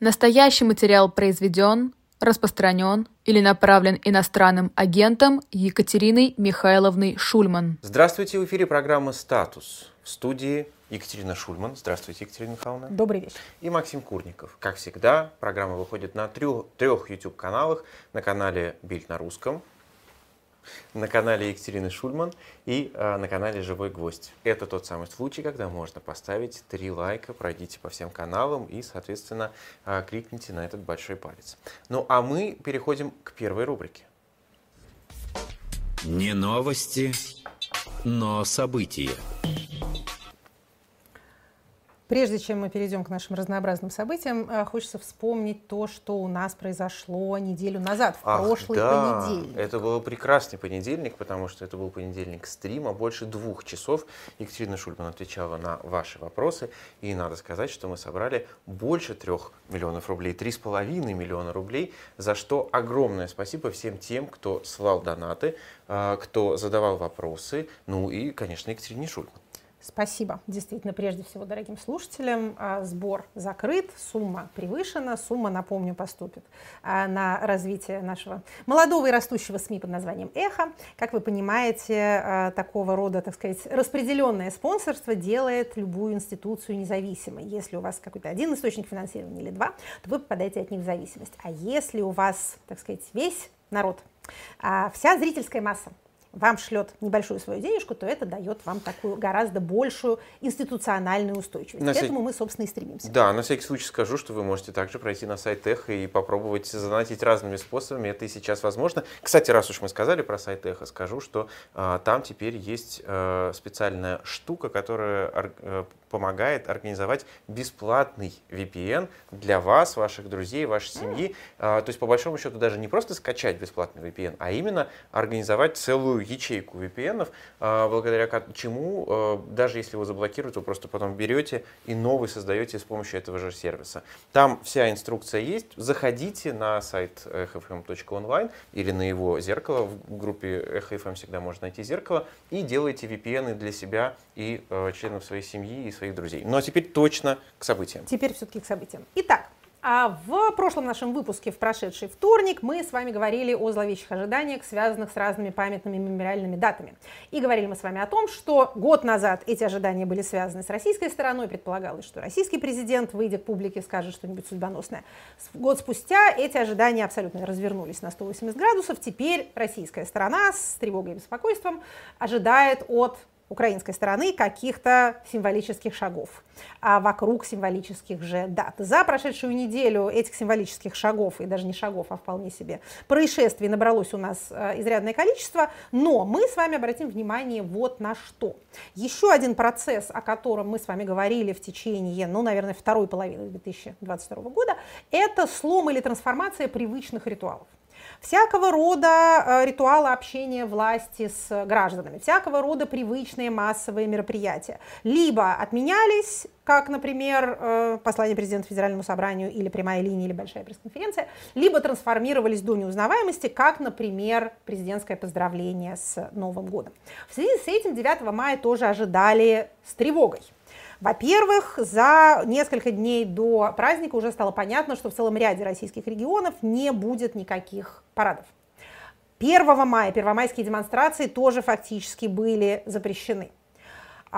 Настоящий материал произведен, распространен или направлен иностранным агентом Екатериной Михайловной Шульман. Здравствуйте, в эфире программа «Статус». В студии Екатерина Шульман. Здравствуйте, Екатерина Михайловна. Добрый вечер. И Максим Курников. Как всегда, программа выходит на трех, трех YouTube-каналах. На канале «Бильд на русском», на канале Екатерины Шульман и э, на канале «Живой гвоздь». Это тот самый случай, когда можно поставить три лайка, пройдите по всем каналам и, соответственно, э, кликните на этот большой палец. Ну а мы переходим к первой рубрике. Не новости, но события. Прежде чем мы перейдем к нашим разнообразным событиям, э, хочется вспомнить то, что у нас произошло неделю назад, в Ах, прошлый да, понедельник. Это был прекрасный понедельник, потому что это был понедельник стрима, больше двух часов. Екатерина Шульман отвечала на ваши вопросы, и надо сказать, что мы собрали больше трех миллионов рублей, три с половиной миллиона рублей, за что огромное спасибо всем тем, кто слал донаты, э, кто задавал вопросы, ну и, конечно, Екатерине Шульман. Спасибо. Действительно, прежде всего, дорогим слушателям, а, сбор закрыт, сумма превышена, сумма, напомню, поступит а, на развитие нашего молодого и растущего СМИ под названием «Эхо». Как вы понимаете, а, такого рода, так сказать, распределенное спонсорство делает любую институцию независимой. Если у вас какой-то один источник финансирования или два, то вы попадаете от них в зависимость. А если у вас, так сказать, весь народ, вся зрительская масса вам шлет небольшую свою денежку, то это дает вам такую гораздо большую институциональную устойчивость. На К этому мы, собственно, и стремимся. Да, на всякий случай скажу, что вы можете также пройти на сайт Эхо и попробовать занатить разными способами. Это и сейчас возможно. Кстати, раз уж мы сказали про сайт Эхо, скажу, что а, там теперь есть а, специальная штука, которая а, помогает организовать бесплатный VPN для вас, ваших друзей, вашей семьи. А, то есть, по большому счету, даже не просто скачать бесплатный VPN, а именно организовать целую ячейку VPN, а, благодаря чему, а, даже если его заблокируют, вы просто потом берете и новый создаете с помощью этого же сервиса. Там вся инструкция есть. Заходите на сайт echofm.online или на его зеркало. В группе EchoFM всегда можно найти зеркало. И делайте VPN для себя и э, членов своей семьи и своих друзей. Ну а теперь точно к событиям. Теперь все-таки к событиям. Итак, а в прошлом нашем выпуске, в прошедший вторник, мы с вами говорили о зловещих ожиданиях, связанных с разными памятными мемориальными датами. И говорили мы с вами о том, что год назад эти ожидания были связаны с российской стороной. Предполагалось, что российский президент, выйдя к публике, скажет что-нибудь судьбоносное. Год спустя эти ожидания абсолютно развернулись на 180 градусов. Теперь российская сторона с тревогой и беспокойством ожидает от украинской стороны каких-то символических шагов а вокруг символических же дат. За прошедшую неделю этих символических шагов, и даже не шагов, а вполне себе происшествий набралось у нас э, изрядное количество, но мы с вами обратим внимание вот на что. Еще один процесс, о котором мы с вами говорили в течение, ну, наверное, второй половины 2022 года, это слом или трансформация привычных ритуалов всякого рода э, ритуалы общения власти с гражданами, всякого рода привычные массовые мероприятия. Либо отменялись, как, например, э, послание президента Федеральному собранию или прямая линия или большая пресс-конференция, либо трансформировались до неузнаваемости, как, например, президентское поздравление с Новым годом. В связи с этим 9 мая тоже ожидали с тревогой. Во-первых, за несколько дней до праздника уже стало понятно, что в целом ряде российских регионов не будет никаких парадов. 1 мая первомайские демонстрации тоже фактически были запрещены.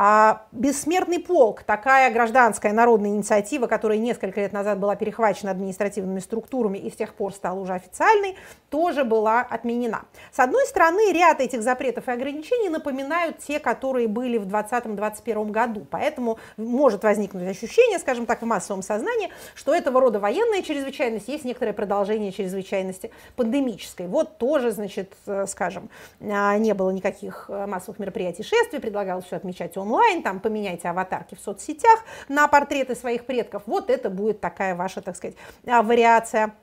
А «Бессмертный полк» – такая гражданская народная инициатива, которая несколько лет назад была перехвачена административными структурами и с тех пор стала уже официальной, тоже была отменена. С одной стороны, ряд этих запретов и ограничений напоминают те, которые были в 2020-2021 году. Поэтому может возникнуть ощущение, скажем так, в массовом сознании, что этого рода военная чрезвычайность есть некоторое продолжение чрезвычайности пандемической. Вот тоже, значит, э, скажем, а, не было никаких э, массовых мероприятий шествий, предлагалось все отмечать онлайн онлайн, там поменяйте аватарки в соцсетях на портреты своих предков. Вот это будет такая ваша, так сказать, а, вариация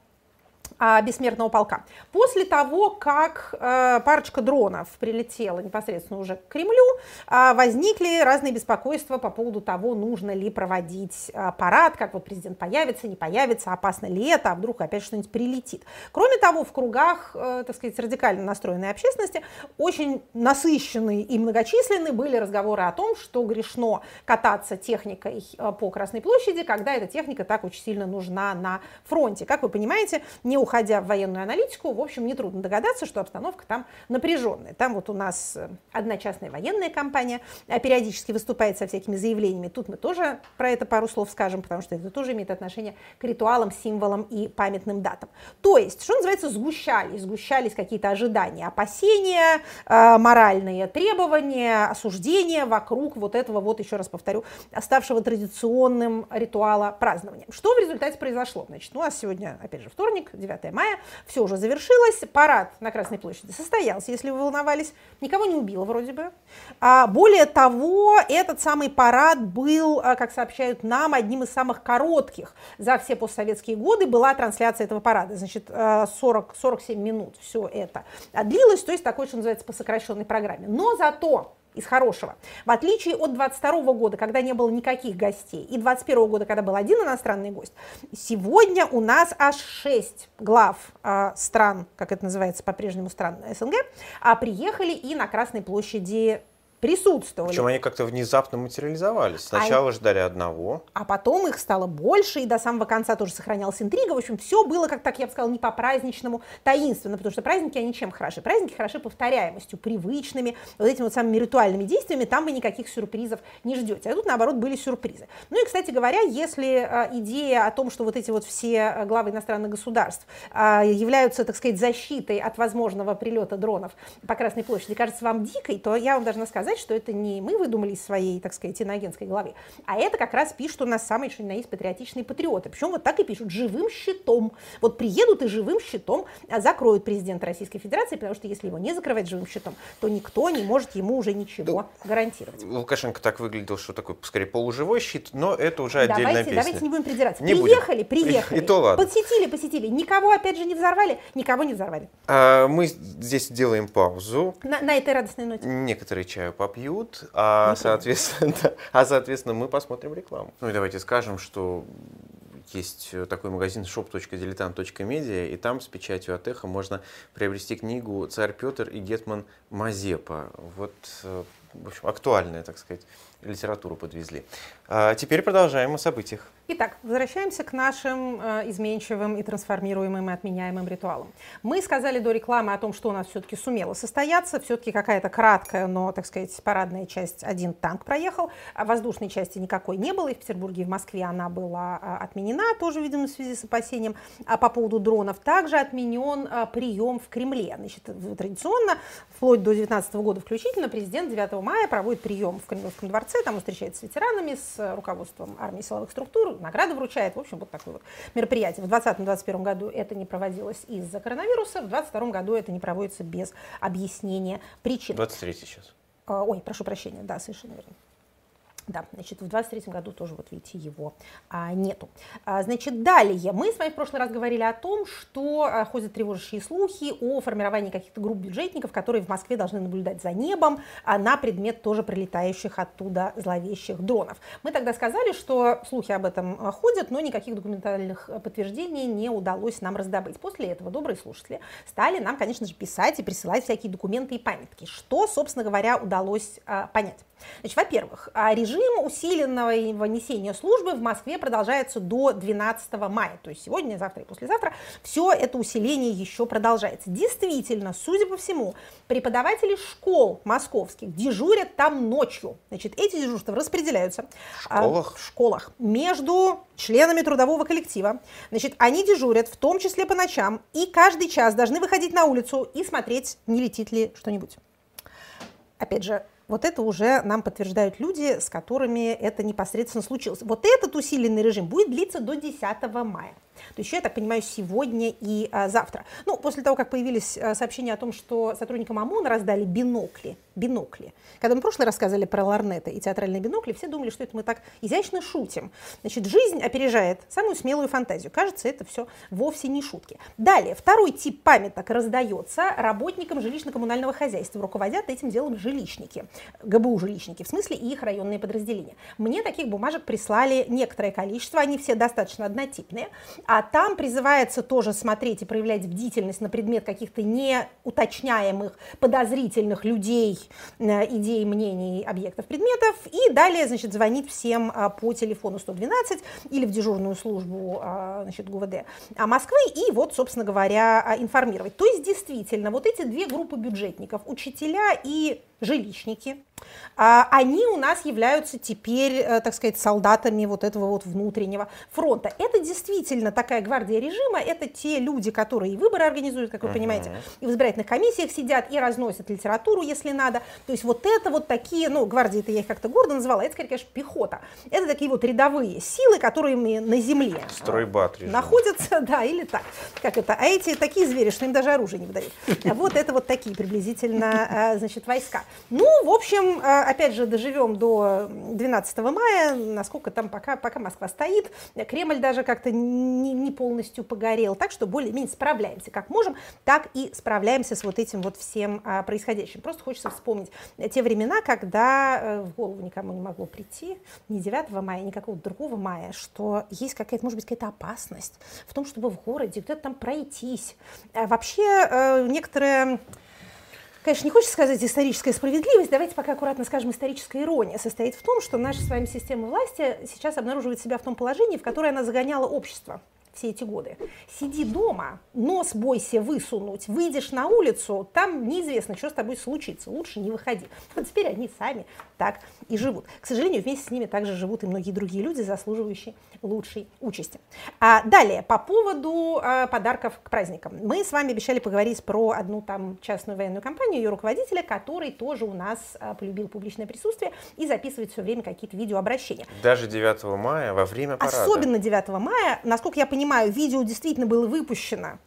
бессмертного полка. После того, как э, парочка дронов прилетела непосредственно уже к Кремлю, э, возникли разные беспокойства по поводу того, нужно ли проводить э, парад, как вот президент появится, не появится, опасно ли это, а вдруг опять что-нибудь прилетит. Кроме того, в кругах, э, так сказать, радикально настроенной общественности очень насыщенные и многочисленные были разговоры о том, что грешно кататься техникой по Красной площади, когда эта техника так очень сильно нужна на фронте. Как вы понимаете, не уходя в военную аналитику, в общем, нетрудно догадаться, что обстановка там напряженная. Там вот у нас э, одна частная военная компания а периодически выступает со всякими заявлениями. Тут мы тоже про это пару слов скажем, потому что это тоже имеет отношение к ритуалам, символам и памятным датам. То есть, что называется, сгущались, сгущались какие-то ожидания, опасения, э, моральные требования, осуждения вокруг вот этого, вот еще раз повторю, ставшего традиционным ритуала празднования. Что в результате произошло? Значит, ну, у нас сегодня, опять же, вторник, 9 9 мая, все уже завершилось, парад на Красной площади состоялся, если вы волновались, никого не убило вроде бы. А, более того, этот самый парад был, а, как сообщают нам, одним из самых коротких за все постсоветские годы была трансляция этого парада, значит, 40, 47 минут все это длилось, то есть такой, что называется, по сокращенной программе. Но зато из хорошего. В отличие от 22 года, когда не было никаких гостей, и 21 года, когда был один иностранный гость, сегодня у нас аж 6 глав э, стран, как это называется по-прежнему стран СНГ, а приехали и на Красной площади присутствовали. Причем они как-то внезапно материализовались. Сначала а ждали одного. А потом их стало больше, и до самого конца тоже сохранялась интрига. В общем, все было, как так я бы сказала, не по-праздничному, таинственно, потому что праздники, они чем хороши? Праздники хороши повторяемостью, привычными, вот этими вот самыми ритуальными действиями, там вы никаких сюрпризов не ждете. А тут, наоборот, были сюрпризы. Ну и, кстати говоря, если а, идея о том, что вот эти вот все а, главы иностранных государств а, являются, так сказать, защитой от возможного прилета дронов по Красной площади, кажется вам дикой, то я вам должна сказать, сказать, что это не мы выдумали из своей, так сказать, иноагентской головы, а это как раз пишут у нас самые, что ни на есть, патриотичные патриоты. Причем вот так и пишут, живым щитом. Вот приедут и живым щитом закроют президента Российской Федерации, потому что если его не закрывать живым щитом, то никто не может ему уже ничего да. гарантировать. Лукашенко так выглядел, что такой, скорее, полуживой щит, но это уже отдельная давайте, песня. Давайте не будем придираться. Не приехали, будем. приехали. И то ладно. Посетили, посетили. Никого, опять же, не взорвали, никого не взорвали. А, мы здесь делаем паузу. На, на этой радостной ноте. Некоторые чаю попьют, а, соответственно, да, а, соответственно, мы посмотрим рекламу. Ну и давайте скажем, что есть такой магазин shop.diletant.media, и там с печатью от Эхо можно приобрести книгу «Царь Петр и Гетман Мазепа». Вот, э, в общем, актуальная, так сказать, литературу подвезли. А теперь продолжаем о событиях. Итак, возвращаемся к нашим э, изменчивым и трансформируемым и отменяемым ритуалам. Мы сказали до рекламы о том, что у нас все-таки сумело состояться. Все-таки какая-то краткая, но, так сказать, парадная часть, один танк проехал. А воздушной части никакой не было. И в Петербурге, и в Москве она была а, отменена, тоже, видимо, в связи с опасением. А по поводу дронов также отменен а, прием в Кремле. Значит, традиционно, вплоть до 2019 года включительно, президент 9 мая проводит прием в Кремлевском дворце. Там он встречается с ветеранами, с руководством армии силовых структур, награды вручает. В общем, вот такое вот мероприятие. В 2020-2021 году это не проводилось из-за коронавируса, в 2022 году это не проводится без объяснения причин. 23 сейчас. А, ой, прошу прощения, да, совершенно верно. Да, значит, в 23 году тоже, вот видите, его а, нету. А, значит, далее, мы с вами в прошлый раз говорили о том, что а, ходят тревожащие слухи о формировании каких-то групп бюджетников, которые в Москве должны наблюдать за небом а, на предмет тоже прилетающих оттуда зловещих дронов. Мы тогда сказали, что слухи об этом а, ходят, но никаких документальных подтверждений не удалось нам раздобыть. После этого добрые слушатели стали нам, конечно же, писать и присылать всякие документы и памятки, что, собственно говоря, удалось а, понять. Значит, во-первых, а, режим усиленного несения службы в Москве продолжается до 12 мая, то есть сегодня, завтра и послезавтра все это усиление еще продолжается. Действительно, судя по всему, преподаватели школ московских дежурят там ночью. Значит, эти дежурства распределяются в школах, а, в школах между членами трудового коллектива. Значит, они дежурят в том числе по ночам и каждый час должны выходить на улицу и смотреть, не летит ли что-нибудь. Опять же, вот это уже нам подтверждают люди, с которыми это непосредственно случилось. Вот этот усиленный режим будет длиться до 10 мая. То есть, я так понимаю, сегодня и а, завтра. Ну, после того, как появились а, сообщения о том, что сотрудникам ОМОНа раздали бинокли бинокли. Когда мы в прошлый рассказывали про ларнеты и театральные бинокли, все думали, что это мы так изящно шутим. Значит, жизнь опережает самую смелую фантазию. Кажется, это все вовсе не шутки. Далее, второй тип памяток раздается работникам жилищно-коммунального хозяйства. Руководят этим делом жилищники, ГБУ жилищники, в смысле их районные подразделения. Мне таких бумажек прислали некоторое количество, они все достаточно однотипные, а там призывается тоже смотреть и проявлять бдительность на предмет каких-то неуточняемых, подозрительных людей, э, идей, мнений, объектов, предметов, и далее, значит, звонить всем а, по телефону 112 или в дежурную службу, а, значит, ГУВД а, Москвы, и вот, собственно говоря, информировать. То есть, действительно, вот эти две группы бюджетников, учителя и жилищники, а, они у нас являются теперь, э, так сказать, солдатами вот этого вот внутреннего фронта. Это действительно такая гвардия режима, это те люди, которые и выборы организуют, как вы понимаете, и в избирательных комиссиях сидят, и разносят литературу, если надо. То есть вот это вот такие, ну, гвардии это я их как-то гордо называла, это, скорее, конечно, пехота. Это такие вот рядовые силы, которые на земле Стройбат режим. находятся, да, или так, как это. А эти такие звери, что им даже оружие не выдают. Вот это вот такие приблизительно, э, значит, войска. Ну, в общем, э, опять же, доживем до 12 мая, насколько там пока, пока Москва стоит, Кремль даже как-то не, не полностью погорел, так что более-менее справляемся как можем, так и справляемся с вот этим вот всем а, происходящим. Просто хочется вспомнить те времена, когда э, в голову никому не могло прийти, ни 9 мая, ни какого-то другого мая, что есть какая-то, может быть, какая-то опасность в том, чтобы в городе где-то там пройтись. А вообще э, некоторые конечно, не хочется сказать историческая справедливость, давайте пока аккуратно скажем, историческая ирония состоит в том, что наша с вами система власти сейчас обнаруживает себя в том положении, в которое она загоняла общество все эти годы. Сиди дома, нос бойся высунуть, выйдешь на улицу, там неизвестно, что с тобой случится, лучше не выходи. Вот теперь они сами так и живут. К сожалению, вместе с ними также живут и многие другие люди, заслуживающие лучшей участи. А далее, по поводу а, подарков к праздникам. Мы с вами обещали поговорить про одну там частную военную компанию, ее руководителя, который тоже у нас а, полюбил публичное присутствие и записывает все время какие-то видеообращения. Даже 9 мая во время парада. Особенно 9 мая, насколько я понимаю, понимаю, видео действительно было выпущено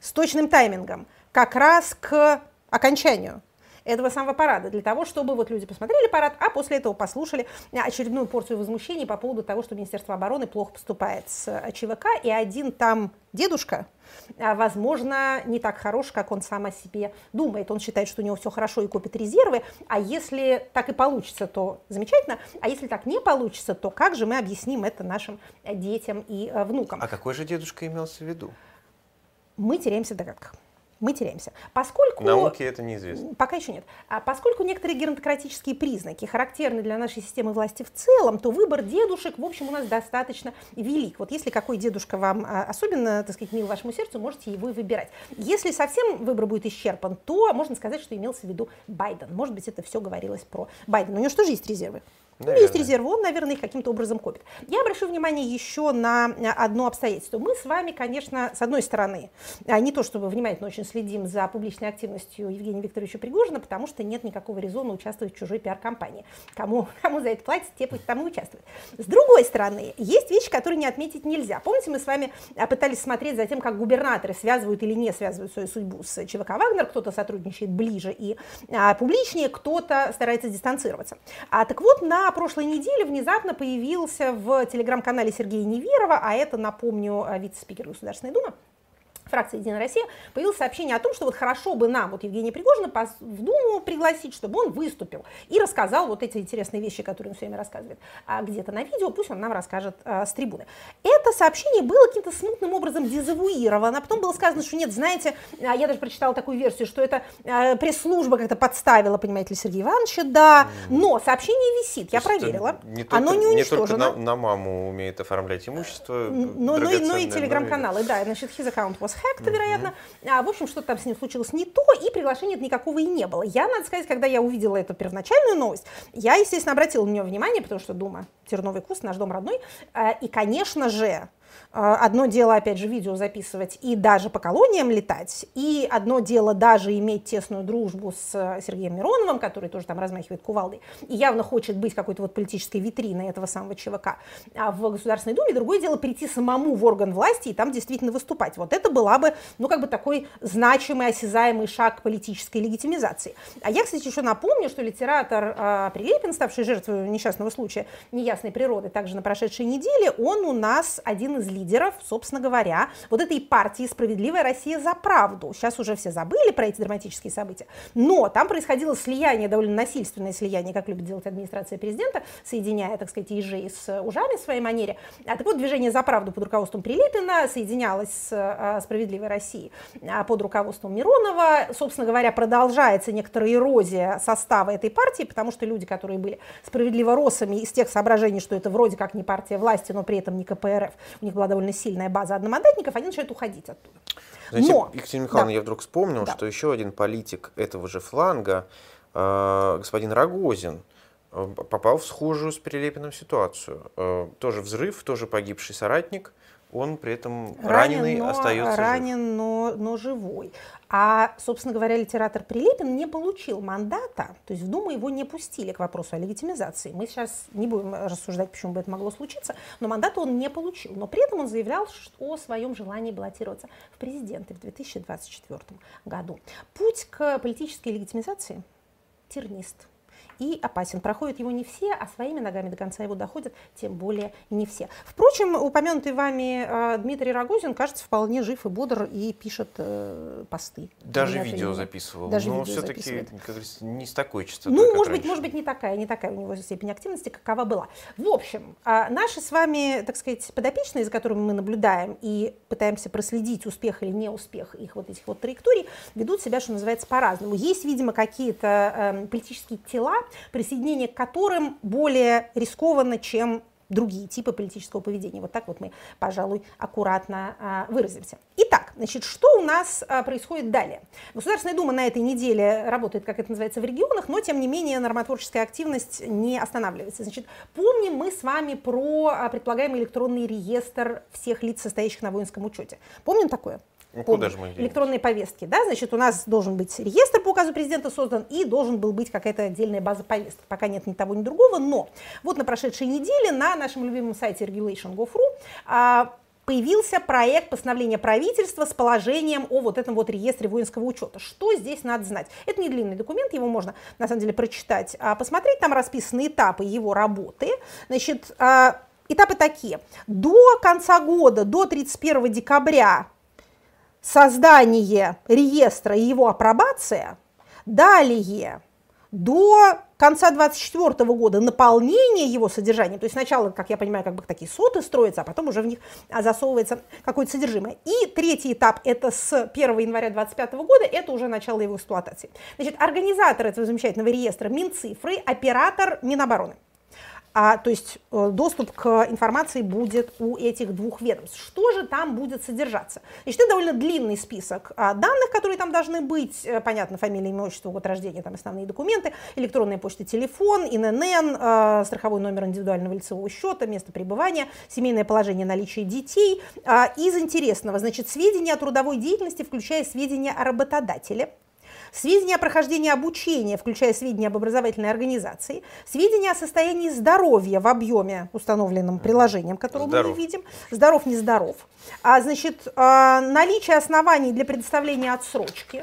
с точным таймингом, как раз к окончанию этого самого парада, для того, чтобы вот люди посмотрели парад, а после этого послушали очередную порцию возмущений по поводу того, что Министерство обороны плохо поступает с ЧВК, и один там дедушка, а, возможно, не так хорош, как он сам о себе думает. Он считает, что у него все хорошо и копит резервы, а если так и получится, то замечательно, а если так не получится, то как же мы объясним это нашим детям и э, внукам? А какой же дедушка имелся в виду? Мы теряемся в догадках мы теряемся. Поскольку... Науке это неизвестно. Пока еще нет. А поскольку некоторые геронтократические признаки характерны для нашей системы власти в целом, то выбор дедушек, в общем, у нас достаточно велик. Вот если какой дедушка вам а, особенно, так сказать, мил вашему сердцу, можете его и выбирать. Если совсем выбор будет исчерпан, то можно сказать, что имелся в виду Байден. Может быть, это все говорилось про Байдена. У него что же есть резервы? Наверное. Есть резервы, он, наверное, их каким-то образом копит. Я обращу внимание еще на одно обстоятельство. Мы с вами, конечно, с одной стороны, а, не то чтобы внимательно очень следим за публичной активностью Евгения Викторовича Пригожина, потому что нет никакого резона участвовать в чужой пиар-компании. Кому, кому за это платят, те пусть там и участвуют. С другой стороны, есть вещи, которые не отметить нельзя. Помните, мы с вами а, пытались смотреть за тем, как губернаторы связывают или не связывают свою судьбу с ЧВК «Вагнер», кто-то сотрудничает ближе и а, публичнее, кто-то старается дистанцироваться. А, так вот, на прошлой неделе внезапно появился в телеграм-канале Сергея Неверова, а это, напомню, вице-спикер Государственной Думы, фракции «Единая Россия» появилось сообщение о том, что вот хорошо бы нам, вот Евгения Пригожина, в Думу пригласить, чтобы он выступил и рассказал вот эти интересные вещи, которые он все время рассказывает а где-то на видео, пусть он нам расскажет а, с трибуны. Это сообщение было каким-то смутным образом дезавуировано, потом было сказано, что нет, знаете, а, я даже прочитала такую версию, что это а, пресс-служба как-то подставила, понимаете ли, Сергея Ивановича, да, но сообщение висит, я проверила, не только, оно не уничтожено. Не только на, на маму умеет оформлять имущество, но, но, и, но и телеграм-каналы, да, значит, his account was hacked, вероятно. А, в общем, что-то там с ним случилось не то, и приглашения никакого и не было. Я, надо сказать, когда я увидела эту первоначальную новость, я, естественно, обратила на нее внимание, потому что Дума, Терновый куст, наш дом родной. А, и, конечно же, одно дело, опять же, видео записывать и даже по колониям летать, и одно дело даже иметь тесную дружбу с э, Сергеем Мироновым, который тоже там размахивает кувалдой, и явно хочет быть какой-то вот политической витриной этого самого ЧВК а в Государственной Думе. Другое дело прийти самому в орган власти и там действительно выступать. Вот это была бы, ну, как бы такой значимый, осязаемый шаг политической легитимизации. А я, кстати, еще напомню, что литератор э, Прилепин, ставший жертвой несчастного случая неясной природы, также на прошедшей неделе, он у нас один из лидеров лидеров, собственно говоря, вот этой партии «Справедливая Россия за правду». Сейчас уже все забыли про эти драматические события, но там происходило слияние, довольно насильственное слияние, как любит делать администрация президента, соединяя, так сказать, ежей с ужами в своей манере. А так вот, движение «За правду» под руководством Прилепина соединялось с а, «Справедливой Россией» а, под руководством Миронова. Собственно говоря, продолжается некоторая эрозия состава этой партии, потому что люди, которые были справедливо росами из тех соображений, что это вроде как не партия власти, но при этом не КПРФ, у них была довольно сильная база одномандатников, они начинают уходить оттуда. Знаете, Но, Екатерина Михайловна, да. я вдруг вспомнил, да. что еще один политик этого же фланга, э, господин Рогозин, э, попал в схожую с Прилепиным ситуацию. Э, тоже взрыв, тоже погибший соратник – он при этом ранен, раненый но, остается ранен, жив. Но, но живой. А, собственно говоря, литератор Прилепин не получил мандата, то есть в Думу его не пустили к вопросу о легитимизации. Мы сейчас не будем рассуждать, почему бы это могло случиться, но мандата он не получил. Но при этом он заявлял о своем желании баллотироваться в президенты в 2024 году. Путь к политической легитимизации тернист и опасен. Проходят его не все, а своими ногами до конца его доходят, тем более не все. Впрочем, упомянутый вами э, Дмитрий Рогозин, кажется, вполне жив и бодр и пишет э, посты. Даже видео записывал. Даже но все-таки, как говорится, не с такой частотой, Ну, может раньше. быть, может быть, не такая, не такая у него степень активности, какова была. В общем, э, наши с вами, так сказать, подопечные, за которыми мы наблюдаем и пытаемся проследить успех или неуспех их вот этих вот траекторий, ведут себя, что называется, по-разному. Есть, видимо, какие-то э, политические тела, присоединение к которым более рискованно, чем другие типы политического поведения. Вот так вот мы, пожалуй, аккуратно а, выразимся. Итак, значит, что у нас а, происходит далее? Государственная Дума на этой неделе работает, как это называется, в регионах, но, тем не менее, нормотворческая активность не останавливается. Значит, помним мы с вами про а, предполагаемый электронный реестр всех лиц, состоящих на воинском учете. Помним такое? Ну, мы электронные повестки, да, значит, у нас должен быть реестр по указу президента создан и должен был быть какая-то отдельная база повесток. Пока нет ни того, ни другого, но вот на прошедшей неделе на нашем любимом сайте regulation.gov.ru а, появился проект постановления правительства с положением о вот этом вот реестре воинского учета. Что здесь надо знать? Это не длинный документ, его можно на самом деле прочитать, а посмотреть, там расписаны этапы его работы. Значит, а, этапы такие. До конца года, до 31 декабря создание реестра и его апробация, далее до конца 2024 года наполнение его содержанием, то есть сначала, как я понимаю, как бы такие соты строятся, а потом уже в них а, засовывается какое-то содержимое. И третий этап, это с 1 января 2025 года, это уже начало его эксплуатации. Значит, организатор этого замечательного реестра Минцифры, оператор Минобороны а, то есть э, доступ к информации будет у этих двух ведомств. Что же там будет содержаться? Значит, это довольно длинный список а, данных, которые там должны быть. Э, понятно, фамилия, имя, отчество, год рождения, там основные документы, электронная почта, телефон, ИНН, а, страховой номер индивидуального лицевого счета, место пребывания, семейное положение, наличие детей. А, из интересного, значит, сведения о трудовой деятельности, включая сведения о работодателе, сведения о прохождении обучения, включая сведения об образовательной организации, сведения о состоянии здоровья в объеме, установленном приложением, которое здоров. мы видим, здоров, не здоров, а, значит, а, наличие оснований для предоставления отсрочки,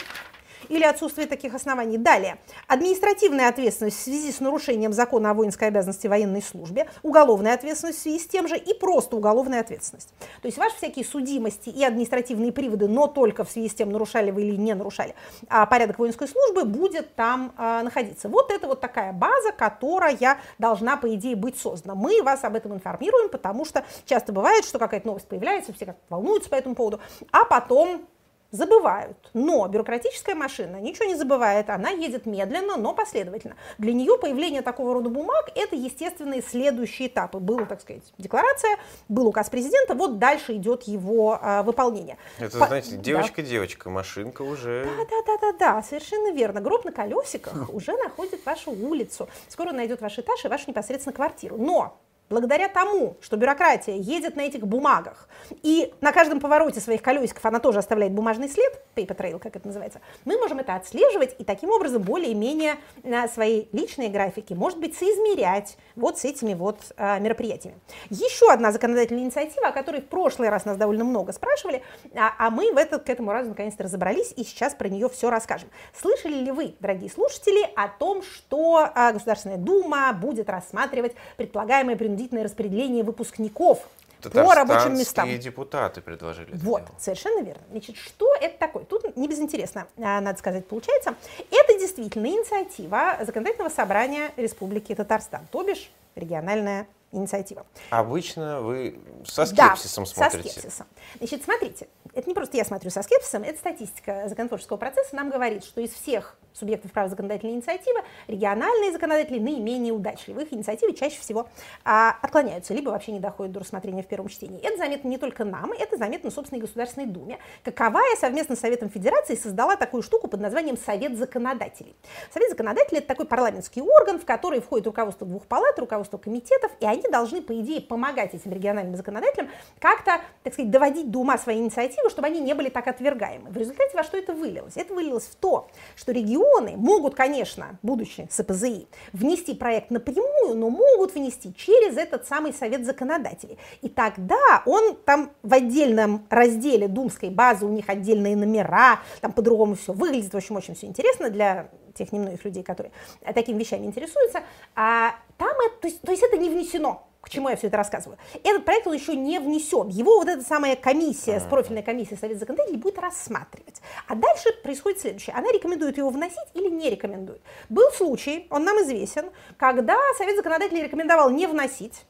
или отсутствие таких оснований. Далее. Административная ответственность в связи с нарушением закона о воинской обязанности военной службе, уголовная ответственность в связи с тем же и просто уголовная ответственность. То есть ваши всякие судимости и административные приводы, но только в связи с тем, нарушали вы или не нарушали а порядок воинской службы, будет там а, находиться. Вот это вот такая база, которая должна, по идее, быть создана. Мы вас об этом информируем, потому что часто бывает, что какая-то новость появляется, все как волнуются по этому поводу, а потом забывают. Но бюрократическая машина ничего не забывает, она едет медленно, но последовательно. Для нее появление такого рода бумаг – это естественные следующие этапы. Была, так сказать, декларация, был указ президента, вот дальше идет его а, выполнение. Это, По... знаете, девочка-девочка, да. машинка уже… Да-да-да-да, совершенно верно. Гроб на колесиках уже находит вашу улицу. Скоро найдет ваш этаж и вашу непосредственно квартиру. Но благодаря тому, что бюрократия едет на этих бумагах, и на каждом повороте своих колесиков она тоже оставляет бумажный след, paper trail, как это называется, мы можем это отслеживать и таким образом более-менее на свои личные графики, может быть, соизмерять вот с этими вот а, мероприятиями. Еще одна законодательная инициатива, о которой в прошлый раз нас довольно много спрашивали, а, а мы в этот, к этому разу наконец-то разобрались и сейчас про нее все расскажем. Слышали ли вы, дорогие слушатели, о том, что а, Государственная Дума будет рассматривать предполагаемое принудительное распределение выпускников по рабочим местам. депутаты предложили. Вот, дело. совершенно верно. Значит, что это такое? Тут не безинтересно, а, надо сказать, получается. Это действительно инициатива Законодательного собрания Республики Татарстан, то бишь региональная инициатива. Обычно вы со скепсисом да, смотрите. со скепсисом. Значит, смотрите, это не просто я смотрю со скепсисом, это статистика законотворческого процесса нам говорит, что из всех субъектов права законодательной инициативы региональные законодатели наименее удачливы. Их инициативы чаще всего а, отклоняются, либо вообще не доходят до рассмотрения в первом чтении. Это заметно не только нам, это заметно, собственно, и Государственной Думе. Каковая совместно с Советом Федерации создала такую штуку под названием Совет законодателей. Совет законодателей – это такой парламентский орган, в который входит руководство двух палат, руководство комитетов, и они должны, по идее, помогать этим региональным законодателям как-то, так сказать, доводить до ума свои инициативы, чтобы они не были так отвергаемы. В результате во что это вылилось? Это вылилось в то, что регионы могут, конечно, будучи СПЗИ, внести проект напрямую, но могут внести через этот самый совет законодателей. И тогда он там в отдельном разделе думской базы, у них отдельные номера, там по-другому все выглядит, в общем, очень все интересно для тех немногих людей, которые такими вещами интересуются. А там это, то есть, то есть это не внесено к чему я все это рассказываю? Этот проект он еще не внесен. Его вот эта самая комиссия, с профильной комиссией Совет законодателей будет рассматривать. А дальше происходит следующее. Она рекомендует его вносить или не рекомендует. Был случай, он нам известен, когда Совет законодателей рекомендовал не вносить,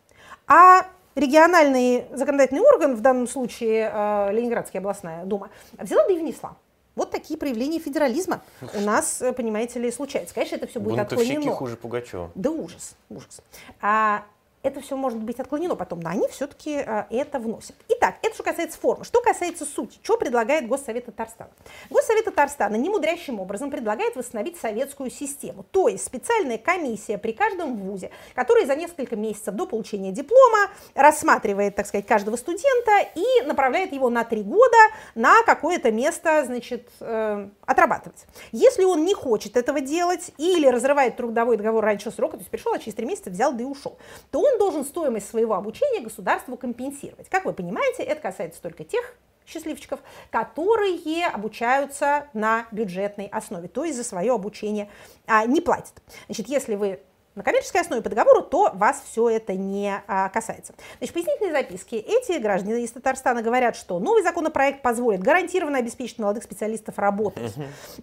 а региональный законодательный орган, в данном случае э, Ленинградская областная дума, взяла да и внесла. Вот такие проявления федерализма у нас, э, понимаете ли, случаются. Конечно, это все будет Бунтовщики отклонено. хуже Пугачева. Да ужас, ужас. А, это все может быть отклонено потом, но они все-таки э, это вносят. Итак, это что касается формы. Что касается сути, что предлагает Госсовет Татарстана? Госсовет Татарстана немудрящим образом предлагает восстановить советскую систему, то есть специальная комиссия при каждом вузе, которая за несколько месяцев до получения диплома рассматривает, так сказать, каждого студента и направляет его на три года на какое-то место, значит, э, отрабатывать. Если он не хочет этого делать или разрывает трудовой договор раньше срока, то есть пришел, а через три месяца взял да и ушел, то он он должен стоимость своего обучения государству компенсировать. Как вы понимаете, это касается только тех счастливчиков, которые обучаются на бюджетной основе, то есть за свое обучение а, не платят. Значит, если вы на коммерческой основе по договору, то вас все это не а, касается. Значит, в пояснительной записке эти граждане из Татарстана говорят, что новый законопроект позволит гарантированно обеспечить молодых специалистов работать.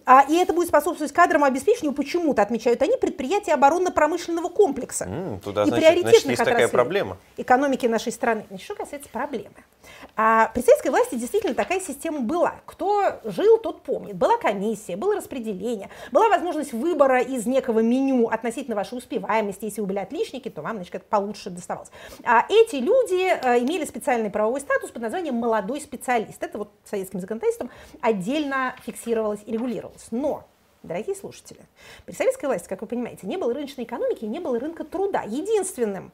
А, и это будет способствовать кадровому обеспечению, почему-то отмечают они, предприятия оборонно-промышленного комплекса. М, туда, и значит, приоритетных значит, есть такая проблема. экономики нашей страны. Значит, что касается проблемы. А при советской власти действительно такая система была. Кто жил, тот помнит. Была комиссия, было распределение, была возможность выбора из некого меню относительно вашей успеваемости. Если вы были отличники, то вам, значит, как получше доставалось. А эти люди э, имели специальный правовой статус под названием «молодой специалист». Это вот советским законодательством отдельно фиксировалось и регулировалось. Но Дорогие слушатели, при советской власти, как вы понимаете, не было рыночной экономики не было рынка труда. Единственным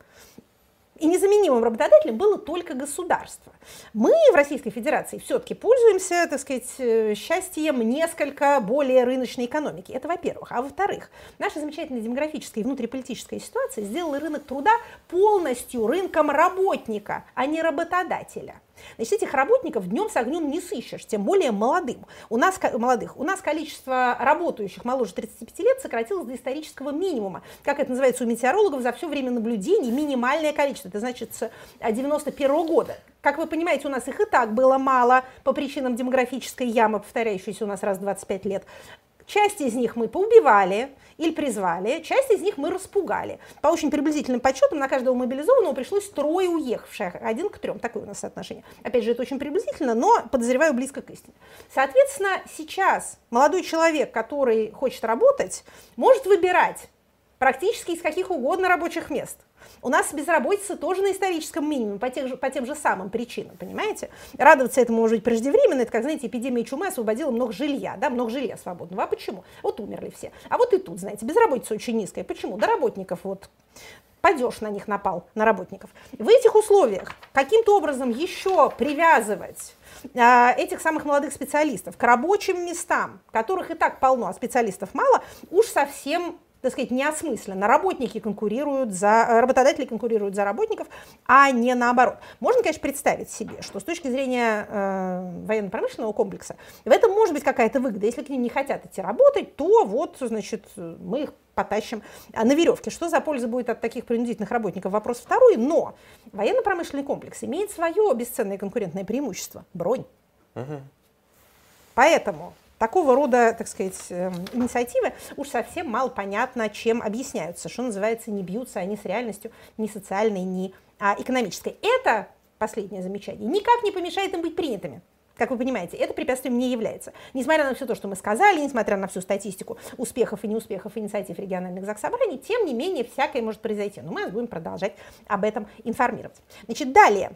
и незаменимым работодателем было только государство. Мы в Российской Федерации все-таки пользуемся, так сказать, э, счастьем несколько более рыночной экономики. Это во-первых. А во-вторых, наша замечательная демографическая и внутриполитическая ситуация сделала рынок труда полностью рынком работника, а не работодателя. Значит, этих работников днем с огнем не сыщешь, тем более молодым. У нас, молодых. У нас количество работающих моложе 35 лет сократилось до исторического минимума. Как это называется у метеорологов, за все время наблюдений минимальное количество. Это значит с 91 -го года. Как вы понимаете, у нас их и так было мало по причинам демографической ямы, повторяющейся у нас раз в 25 лет. Часть из них мы поубивали или призвали, часть из них мы распугали. По очень приблизительным подсчетам на каждого мобилизованного пришлось трое уехавших, один к трем, такое у нас соотношение. Опять же, это очень приблизительно, но подозреваю близко к истине. Соответственно, сейчас молодой человек, который хочет работать, может выбирать практически из каких угодно рабочих мест – у нас безработица тоже на историческом минимуме по, тех же, по тем же самым причинам, понимаете? Радоваться этому может быть преждевременно, это как, знаете, эпидемия чумы освободила много жилья, да, много жилья свободного. А почему? Вот умерли все. А вот и тут, знаете, безработица очень низкая. Почему? До работников вот падеж на них напал, на работников. В этих условиях каким-то образом еще привязывать а, этих самых молодых специалистов к рабочим местам, которых и так полно, а специалистов мало, уж совсем так сказать, неосмысленно. Работники конкурируют за, работодатели конкурируют за работников, а не наоборот. Можно, конечно, представить себе, что с точки зрения э, военно-промышленного комплекса в этом может быть какая-то выгода. Если к ним не хотят идти работать, то вот, значит, мы их потащим на веревке. Что за польза будет от таких принудительных работников? Вопрос второй. Но военно-промышленный комплекс имеет свое бесценное конкурентное преимущество – бронь. Угу. Поэтому такого рода, так сказать, эм, инициативы уж совсем мало понятно, чем объясняются, что называется, не бьются они с реальностью ни социальной, ни а, экономической. Это последнее замечание никак не помешает им быть принятыми. Как вы понимаете, это препятствием не является. Несмотря на все то, что мы сказали, несмотря на всю статистику успехов и неуспехов инициатив региональных заксобраний, тем не менее всякое может произойти. Но мы будем продолжать об этом информировать. Значит, далее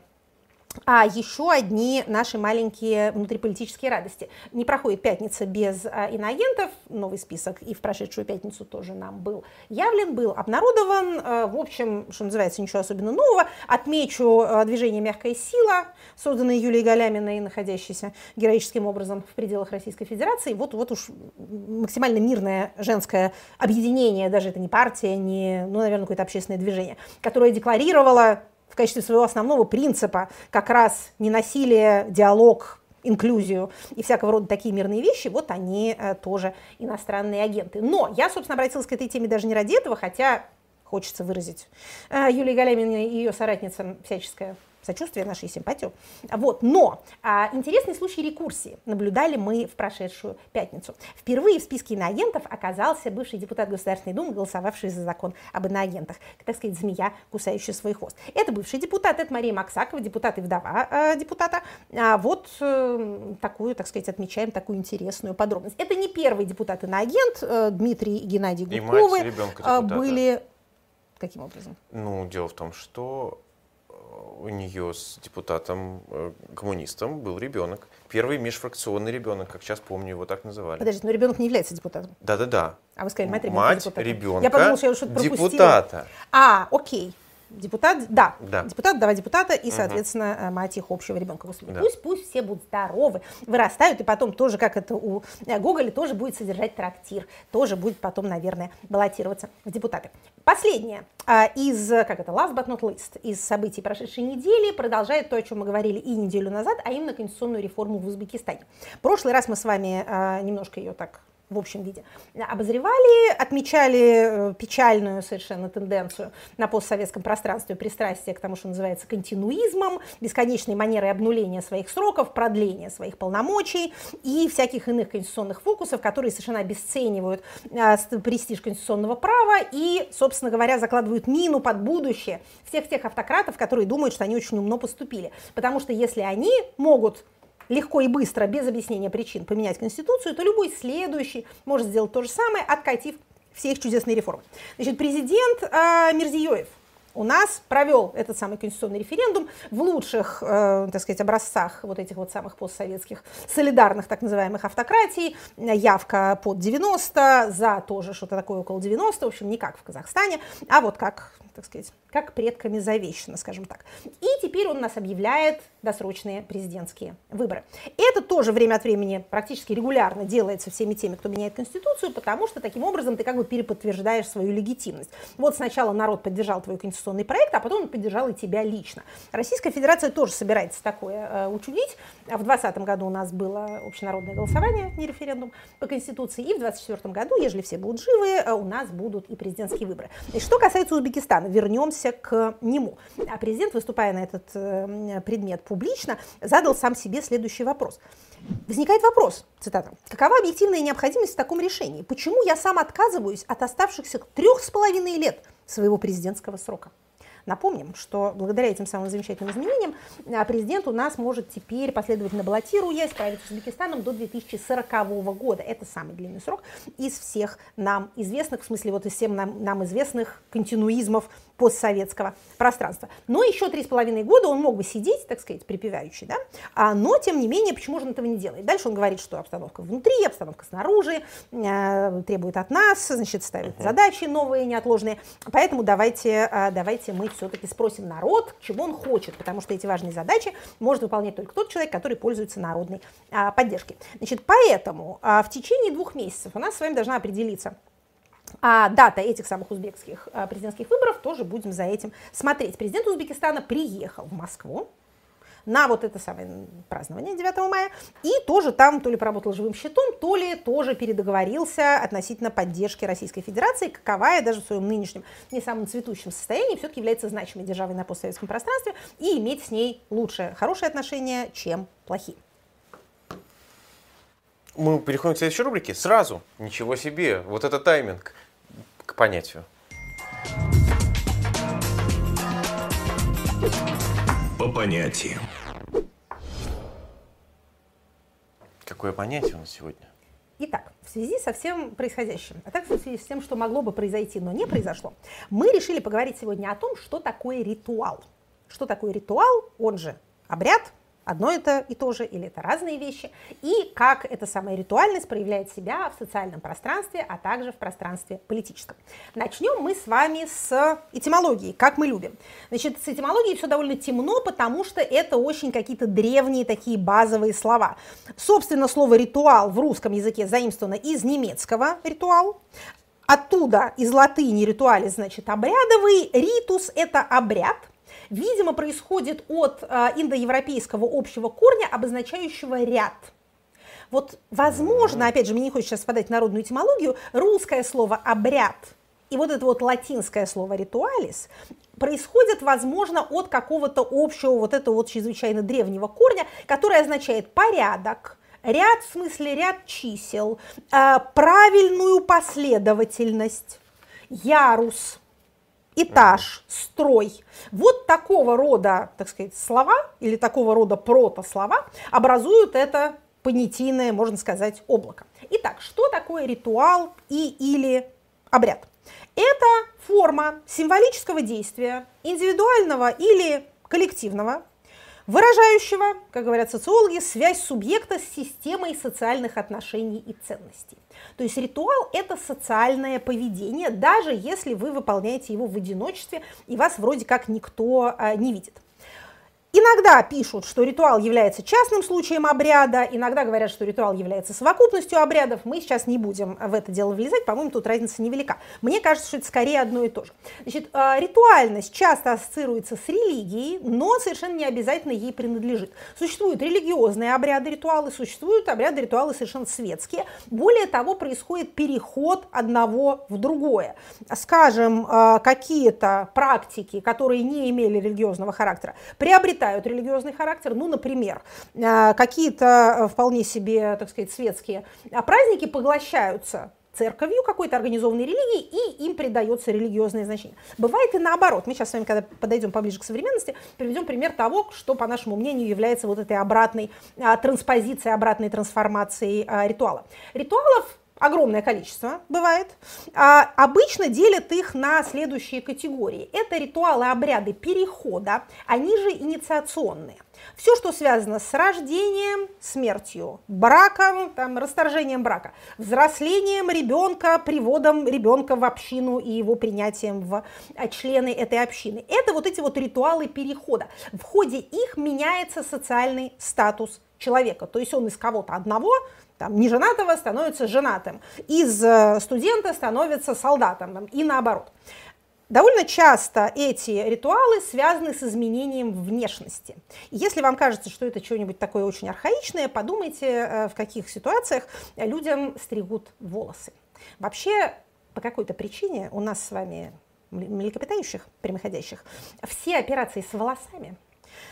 а еще одни наши маленькие внутриполитические радости. Не проходит пятница без а, иноагентов, новый список и в прошедшую пятницу тоже нам был явлен, был обнародован. А, в общем, что называется, ничего особенно нового. Отмечу а, движение «Мягкая сила», созданное Юлией Галяминой, находящейся героическим образом в пределах Российской Федерации. Вот, вот уж максимально мирное женское объединение, даже это не партия, не, ну, наверное, какое-то общественное движение, которое декларировало в качестве своего основного принципа как раз не насилие, диалог, инклюзию и всякого рода такие мирные вещи, вот они э, тоже иностранные агенты. Но я, собственно, обратилась к этой теме даже не ради этого, хотя хочется выразить э, Юлии Галяминой и ее соратницам всяческое сочувствие, нашей симпатию. Вот. Но а, интересный случай рекурсии наблюдали мы в прошедшую пятницу. Впервые в списке иноагентов оказался бывший депутат Государственной Думы, голосовавший за закон об иноагентах. Так сказать, змея, кусающая свой хвост. Это бывший депутат, это Мария Максакова, депутат и вдова э, депутата. А вот э, такую, так сказать, отмечаем такую интересную подробность. Это не первый депутат иноагент. Э, Дмитрий и Геннадий Гудковы э, были... Каким образом? Ну, дело в том, что у нее с депутатом, э, коммунистом был ребенок. Первый межфракционный ребенок, как сейчас помню, его так называли. Подождите, но ребенок не является депутатом. Да-да-да. А вы сказали, мать ребенка Мать ребенка, я подумала, что я что-то пропустила. депутата. А, окей. Депутат, да, да. депутат, два депутата и, соответственно, угу. мать их общего ребенка. Господи, да. пусть, пусть все будут здоровы, вырастают, и потом тоже, как это у э, Гоголя, тоже будет содержать трактир, тоже будет потом, наверное, баллотироваться в депутаты. Последнее а, из, как это, last but not least, из событий прошедшей недели продолжает то, о чем мы говорили и неделю назад, а именно конституционную реформу в Узбекистане. В прошлый раз мы с вами а, немножко ее так в общем виде, обозревали, отмечали э, печальную совершенно тенденцию на постсоветском пространстве пристрастия к тому, что называется континуизмом, бесконечной манерой обнуления своих сроков, продления своих полномочий и всяких иных конституционных фокусов, которые совершенно обесценивают а, престиж конституционного права и, собственно говоря, закладывают мину под будущее всех тех автократов, которые думают, что они очень умно поступили. Потому что если они могут легко и быстро, без объяснения причин, поменять Конституцию, то любой следующий может сделать то же самое, откатив все их чудесные реформы. Значит, президент э, Мирзиёев у нас провел этот самый конституционный референдум в лучших, э, так сказать, образцах вот этих вот самых постсоветских солидарных так называемых автократий. Явка под 90, за тоже что-то такое около 90, в общем, не как в Казахстане, а вот как так сказать, как предками завещано, скажем так. И теперь он нас объявляет досрочные президентские выборы. Это тоже время от времени практически регулярно делается всеми теми, кто меняет Конституцию, потому что таким образом ты как бы переподтверждаешь свою легитимность. Вот сначала народ поддержал твой конституционный проект, а потом он поддержал и тебя лично. Российская Федерация тоже собирается такое э, учудить. В 2020 году у нас было общенародное голосование, не референдум по Конституции, и в 2024 году, ежели все будут живы, э, у нас будут и президентские выборы. И что касается Узбекистана, вернемся к нему. А президент, выступая на этот э, предмет публично, задал сам себе следующий вопрос. Возникает вопрос, цитата, «Какова объективная необходимость в таком решении? Почему я сам отказываюсь от оставшихся трех с половиной лет своего президентского срока?» Напомним, что благодаря этим самым замечательным изменениям а, президент у нас может теперь последовательно баллотируясь править Узбекистаном до 2040 года. Это самый длинный срок из всех нам известных, в смысле вот из всех нам, нам известных континуизмов постсоветского пространства. Но еще три с половиной года он мог бы сидеть, так сказать, припевающий, да, а, но, тем не менее, почему же он этого не делает? Дальше он говорит, что обстановка внутри, обстановка снаружи э, требует от нас, значит, ставит uh-huh. задачи новые, неотложные, поэтому давайте, э, давайте мы все-таки спросим народ, чего он хочет, потому что эти важные задачи может выполнять только тот человек, который пользуется народной э, поддержкой. Значит, поэтому э, в течение двух месяцев у нас с вами должна определиться а дата этих самых узбекских а, президентских выборов, тоже будем за этим смотреть. Президент Узбекистана приехал в Москву на вот это самое празднование 9 мая, и тоже там то ли поработал живым щитом, то ли тоже передоговорился относительно поддержки Российской Федерации, каковая даже в своем нынешнем не самом цветущем состоянии все-таки является значимой державой на постсоветском пространстве и иметь с ней лучшие, хорошие отношения, чем плохие. Мы переходим к следующей рубрике. Сразу. Ничего себе. Вот это тайминг к понятию. По понятиям. Какое понятие у нас сегодня? Итак, в связи со всем происходящим, а также в связи с тем, что могло бы произойти, но не произошло, мы решили поговорить сегодня о том, что такое ритуал. Что такое ритуал, он же обряд, одно это и то же или это разные вещи, и как эта самая ритуальность проявляет себя в социальном пространстве, а также в пространстве политическом. Начнем мы с вами с этимологии, как мы любим. Значит, с этимологией все довольно темно, потому что это очень какие-то древние такие базовые слова. Собственно, слово «ритуал» в русском языке заимствовано из немецкого «ритуал», Оттуда из латыни ритуали, значит, обрядовый, ритус – это обряд – видимо, происходит от э, индоевропейского общего корня, обозначающего ряд. Вот, возможно, опять же, мне не хочется сейчас впадать в народную этимологию, русское слово «обряд» и вот это вот латинское слово «ритуалис» происходят, возможно, от какого-то общего вот этого вот чрезвычайно древнего корня, который означает порядок, ряд в смысле ряд чисел, э, правильную последовательность, ярус – этаж, строй. Вот такого рода, так сказать, слова или такого рода протослова образуют это понятийное, можно сказать, облако. Итак, что такое ритуал и или обряд? Это форма символического действия, индивидуального или коллективного, выражающего, как говорят социологи, связь субъекта с системой социальных отношений и ценностей. То есть ритуал – это социальное поведение, даже если вы выполняете его в одиночестве, и вас вроде как никто а, не видит. Иногда пишут, что ритуал является частным случаем обряда, иногда говорят, что ритуал является совокупностью обрядов. Мы сейчас не будем в это дело влезать, по-моему, тут разница невелика. Мне кажется, что это скорее одно и то же. Значит, а, ритуальность часто ассоциируется с религией, но совершенно не обязательно ей принадлежит. Существуют религиозные обряды, ритуалы, существуют обряды, ритуалы совершенно светские. Более того, происходит переход одного в другое. Скажем, а, какие-то практики, которые не имели религиозного характера, приобретают приобретают религиозный характер. Ну, например, э, какие-то э, вполне себе, так сказать, светские а праздники поглощаются церковью, какой-то организованной религией, и им придается религиозное значение. Бывает и наоборот. Мы сейчас с вами, когда подойдем поближе к современности, приведем пример того, что, по нашему мнению, является вот этой обратной а, транспозицией, обратной трансформацией а, ритуала. Ритуалов огромное количество бывает. А, обычно делят их на следующие категории. Это ритуалы, обряды перехода, они же инициационные. Все, что связано с рождением, смертью, браком, там, расторжением брака, взрослением ребенка, приводом ребенка в общину и его принятием в а, члены этой общины. Это вот эти вот ритуалы перехода. В ходе их меняется социальный статус человека. То есть он из кого-то одного там, неженатого становится женатым, из э, студента становится солдатом и наоборот. Довольно часто эти ритуалы связаны с изменением внешности. если вам кажется, что это что-нибудь такое очень архаичное, подумайте, э, в каких ситуациях людям стригут волосы. Вообще, по какой-то причине у нас с вами, млекопитающих, прямоходящих, все операции с волосами –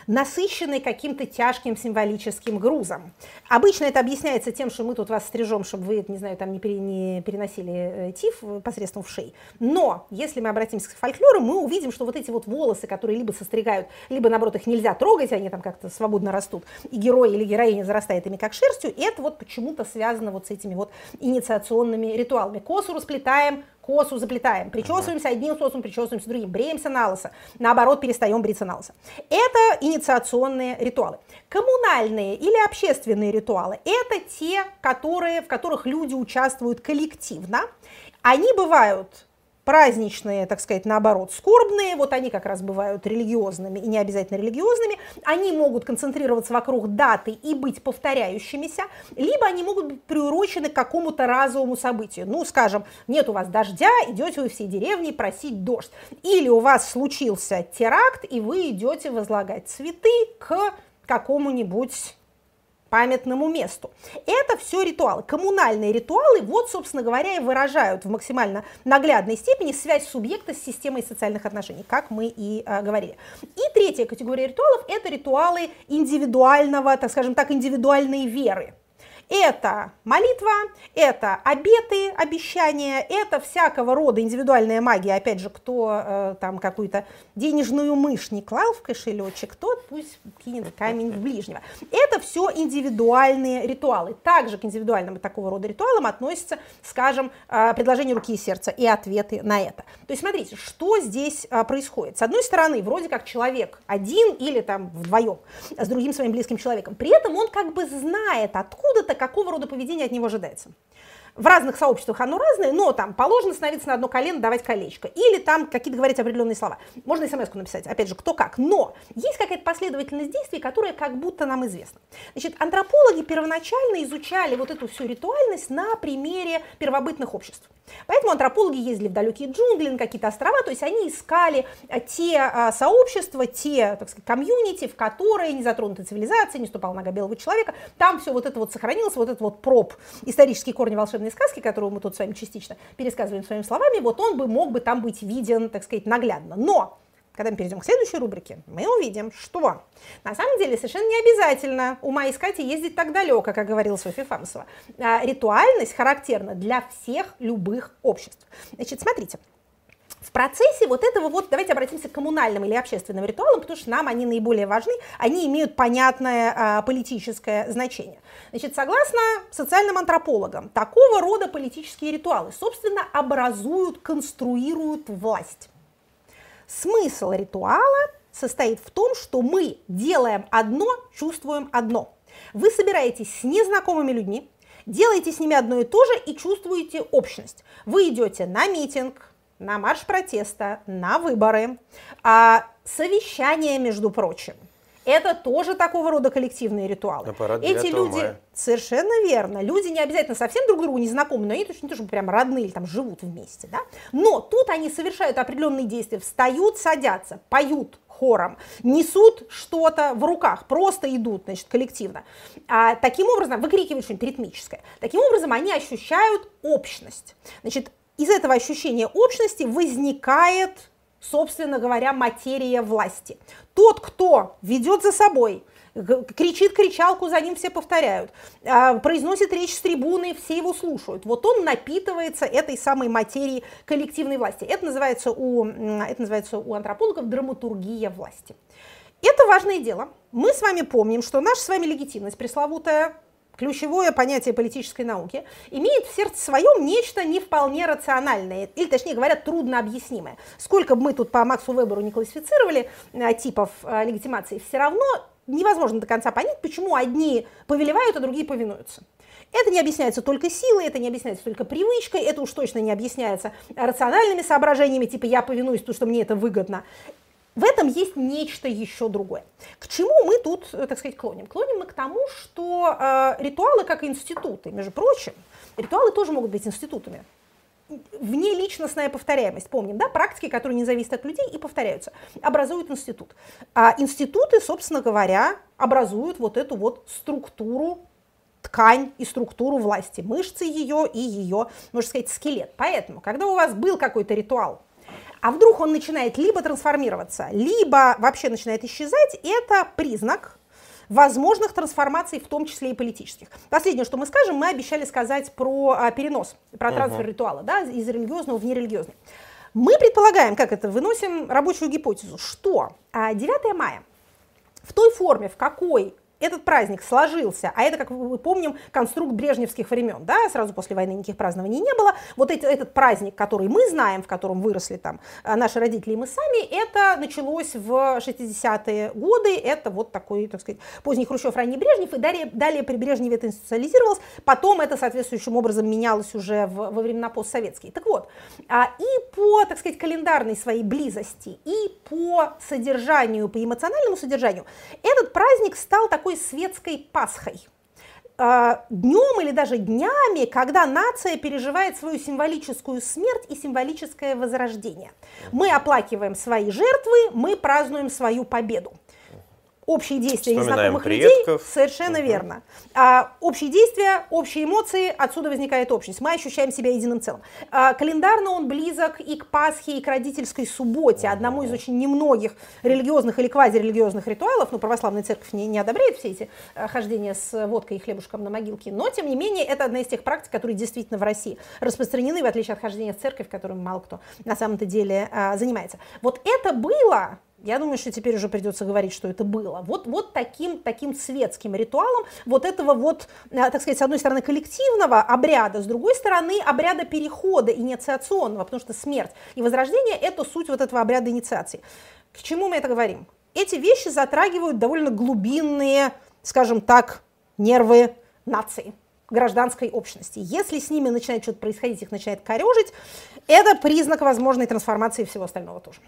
насыщенный каким-то тяжким символическим грузом. Обычно это объясняется тем, что мы тут вас стрижем, чтобы вы, не знаю, там не, пере, не переносили э, тиф посредством вшей. Но если мы обратимся к фольклору, мы увидим, что вот эти вот волосы, которые либо состригают, либо, наоборот, их нельзя трогать, они там как-то свободно растут, и герой или героиня зарастает ими как шерстью, это вот почему-то связано вот с этими вот инициационными ритуалами. Косу расплетаем, косу заплетаем, причесываемся одним способом, причесываемся другим, бреемся на лысо, наоборот, перестаем бриться на лысо. Это инициационные ритуалы. Коммунальные или общественные ритуалы – это те, которые, в которых люди участвуют коллективно. Они бывают праздничные, так сказать, наоборот, скорбные, вот они как раз бывают религиозными и не обязательно религиозными, они могут концентрироваться вокруг даты и быть повторяющимися, либо они могут быть приурочены к какому-то разовому событию. Ну, скажем, нет у вас дождя, идете вы всей деревни просить дождь. Или у вас случился теракт, и вы идете возлагать цветы к какому-нибудь памятному месту. Это все ритуалы. Коммунальные ритуалы, вот, собственно говоря, и выражают в максимально наглядной степени связь субъекта с системой социальных отношений, как мы и э, говорили. И третья категория ритуалов – это ритуалы индивидуального, так скажем так, индивидуальной веры. Это молитва, это обеты, обещания, это всякого рода индивидуальная магия. Опять же, кто э, там какую-то денежную мышь не клал в кошелечек, тот пусть кинет камень в ближнего. Это все индивидуальные ритуалы. Также к индивидуальным такого рода ритуалам относятся, скажем, э, предложение руки и сердца и ответы на это. То есть смотрите, что здесь э, происходит. С одной стороны, вроде как человек один или там вдвоем с другим своим близким человеком. При этом он как бы знает откуда-то, какого рода поведение от него ожидается. В разных сообществах оно разное, но там положено становиться на одно колено, давать колечко. Или там какие-то говорить определенные слова. Можно смс написать, опять же, кто как. Но есть какая-то последовательность действий, которая как будто нам известна. Значит, антропологи первоначально изучали вот эту всю ритуальность на примере первобытных обществ. Поэтому антропологи ездили в далекие джунгли, на какие-то острова, то есть они искали э, те а, сообщества, те, так сказать, комьюнити, в которые не затронута цивилизация, не ступала нога белого человека, там все вот это вот сохранилось, вот этот вот проб, исторические корни волшебной сказки, которую мы тут с вами частично пересказываем своими словами, вот он бы мог бы там быть виден, так сказать, наглядно. Но когда мы перейдем к следующей рубрике, мы увидим, что на самом деле совершенно не обязательно ума искать и ездить так далеко, как говорила Софья Фамсова. А, ритуальность характерна для всех любых обществ. Значит, смотрите, в процессе вот этого вот, давайте обратимся к коммунальным или общественным ритуалам, потому что нам они наиболее важны, они имеют понятное а, политическое значение. Значит, согласно социальным антропологам, такого рода политические ритуалы, собственно, образуют, конструируют власть. Смысл ритуала состоит в том, что мы делаем одно, чувствуем одно. Вы собираетесь с незнакомыми людьми, делаете с ними одно и то же и чувствуете общность. Вы идете на митинг, на марш протеста, на выборы, а совещание, между прочим. Это тоже такого рода коллективные ритуалы. Эти люди, мая. совершенно верно, люди не обязательно совсем друг другу не знакомы, но они точно не то, что прям родные или там живут вместе, да? Но тут они совершают определенные действия, встают, садятся, поют, хором, несут что-то в руках, просто идут, значит, коллективно. А, таким образом, выкрикивают что-нибудь ритмическое. Таким образом, они ощущают общность. Значит, из этого ощущения общности возникает собственно говоря, материя власти. Тот, кто ведет за собой, кричит кричалку, за ним все повторяют, а, произносит речь с трибуны, все его слушают. Вот он напитывается этой самой материей коллективной власти. Это называется у, это называется у антропологов драматургия власти. Это важное дело. Мы с вами помним, что наша с вами легитимность пресловутая ключевое понятие политической науки, имеет в сердце своем нечто не вполне рациональное, или, точнее говоря, трудно объяснимое. Сколько бы мы тут по Максу Веберу не классифицировали э, типов э, легитимации, все равно невозможно до конца понять, почему одни повелевают, а другие повинуются. Это не объясняется только силой, это не объясняется только привычкой, это уж точно не объясняется рациональными соображениями, типа я повинуюсь, потому что мне это выгодно. В этом есть нечто еще другое. К чему мы тут, э, так сказать, клоним? Клоним мы к тому, что э, ритуалы как институты, между прочим, ритуалы тоже могут быть институтами. Вне личностная повторяемость, помним, да, практики, которые не зависят от людей и повторяются, образуют институт. А институты, собственно говоря, образуют вот эту вот структуру ткань и структуру власти, мышцы ее и ее, можно сказать, скелет. Поэтому, когда у вас был какой-то ритуал, а вдруг он начинает либо трансформироваться, либо вообще начинает исчезать, это признак возможных трансформаций, в том числе и политических. Последнее, что мы скажем, мы обещали сказать про а, перенос, про трансфер uh-huh. ритуала да, из религиозного в нерелигиозный. Мы предполагаем, как это, выносим рабочую гипотезу, что 9 а, мая в той форме, в какой этот праздник сложился, а это, как мы помним, конструкт брежневских времен, да, сразу после войны никаких празднований не было, вот эти, этот праздник, который мы знаем, в котором выросли там э, наши родители и мы сами, это началось в 60-е годы, это вот такой, так сказать, поздний Хрущев, ранний Брежнев, и далее, далее при Брежневе это институциализировалось, потом это соответствующим образом менялось уже в, во времена постсоветские. Так вот, а, и по, так сказать, календарной своей близости, и по содержанию, по эмоциональному содержанию, этот праздник стал такой такой светской Пасхой. А, днем или даже днями, когда нация переживает свою символическую смерть и символическое возрождение. Мы оплакиваем свои жертвы, мы празднуем свою победу общие действия незнакомых предков. людей. Совершенно угу. верно. А, общие действия, общие эмоции, отсюда возникает общность. Мы ощущаем себя единым целым. А, календарно он близок и к Пасхе, и к родительской субботе, одному из очень немногих религиозных или квазирелигиозных ритуалов. Ну, православная церковь не, не одобряет все эти а, хождения с водкой и хлебушком на могилке. Но, тем не менее, это одна из тех практик, которые действительно в России распространены, в отличие от хождения в церковь, которым мало кто на самом-то деле а, занимается. Вот это было я думаю, что теперь уже придется говорить, что это было. Вот, вот таким, таким светским ритуалом вот этого вот, э, так сказать, с одной стороны коллективного обряда, с другой стороны обряда перехода инициационного, потому что смерть и возрождение – это суть вот этого обряда инициации. К чему мы это говорим? Эти вещи затрагивают довольно глубинные, скажем так, нервы нации гражданской общности. Если с ними начинает что-то происходить, их начинает корежить, это признак возможной трансформации всего остального тоже.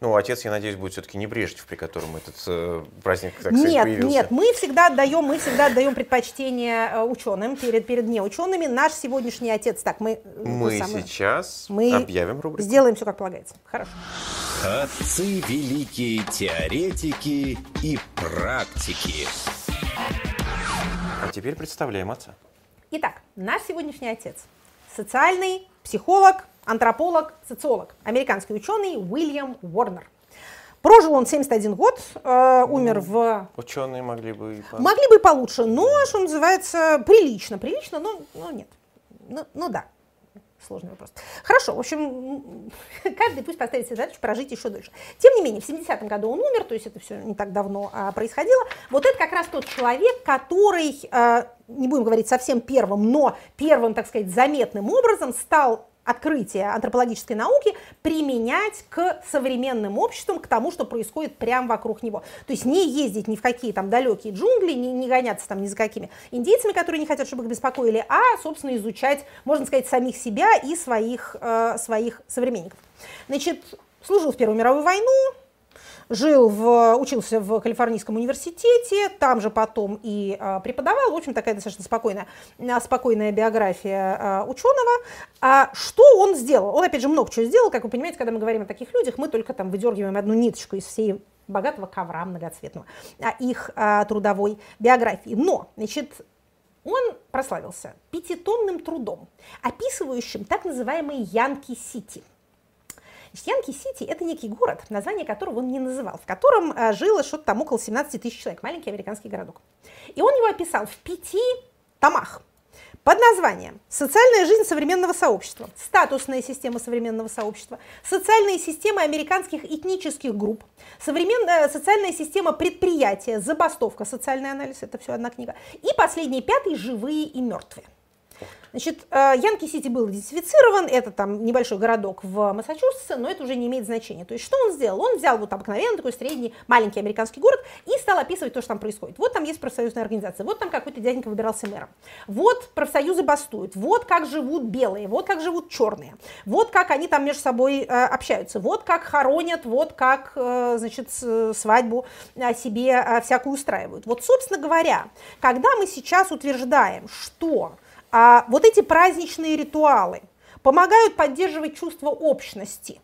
Ну, отец, я надеюсь, будет все-таки не Брежнев, при котором этот э, праздник, так сказать, нет, появился. Нет, мы всегда отдаем, мы всегда отдаем предпочтение э, ученым перед, перед неучеными. Наш сегодняшний отец, так, мы... Э, мы самые, сейчас мы объявим рубрику. Сделаем все, как полагается. Хорошо. Отцы великие теоретики и практики. А теперь представляем отца. Итак, наш сегодняшний отец. Социальный психолог, антрополог, социолог, американский ученый Уильям Уорнер. Прожил он 71 год, э, умер в... Ученые могли бы и Могли бы и получше, но, что называется, прилично. Прилично, но, но нет. Ну, ну да, сложный вопрос. Хорошо, в общем, каждый пусть поставит себе задачу прожить еще дольше. Тем не менее, в 70-м году он умер, то есть это все не так давно а, происходило. Вот это как раз тот человек, который, а, не будем говорить совсем первым, но первым, так сказать, заметным образом стал открытия антропологической науки применять к современным обществам, к тому, что происходит прямо вокруг него. То есть не ездить ни в какие там далекие джунгли, не, не гоняться там ни за какими индейцами, которые не хотят, чтобы их беспокоили, а, собственно, изучать, можно сказать, самих себя и своих, э, своих современников. Значит, служил в Первую мировую войну, жил в, учился в Калифорнийском университете, там же потом и а, преподавал. В общем, такая достаточно спокойная, а, спокойная биография а, ученого. А что он сделал? Он, опять же, много чего сделал. Как вы понимаете, когда мы говорим о таких людях, мы только там выдергиваем одну ниточку из всей богатого ковра многоцветного их трудовой биографии. Но, значит, он прославился пятитомным трудом, описывающим так называемый Янки-Сити – Янки-Сити – это некий город, название которого он не называл, в котором э, жило что-то там около 17 тысяч человек, маленький американский городок. И он его описал в пяти томах под названием «Социальная жизнь современного сообщества», «Статусная система современного сообщества», «Социальные системы американских этнических групп», современная «Социальная система предприятия», «Забастовка», «Социальный анализ» – это все одна книга, и последний, пятый «Живые и мертвые». Значит, э, Янки-Сити был идентифицирован, это там небольшой городок в Массачусетсе, но это уже не имеет значения. То есть что он сделал? Он взял вот обыкновенный такой средний маленький американский город и стал описывать то, что там происходит. Вот там есть профсоюзная организация, вот там какой-то дяденька выбирался мэром, вот профсоюзы бастуют, вот как живут белые, вот как живут черные, вот как они там между собой э, общаются, вот как хоронят, вот как, э, значит, свадьбу себе всякую устраивают. Вот, собственно говоря, когда мы сейчас утверждаем, что а вот эти праздничные ритуалы помогают поддерживать чувство общности,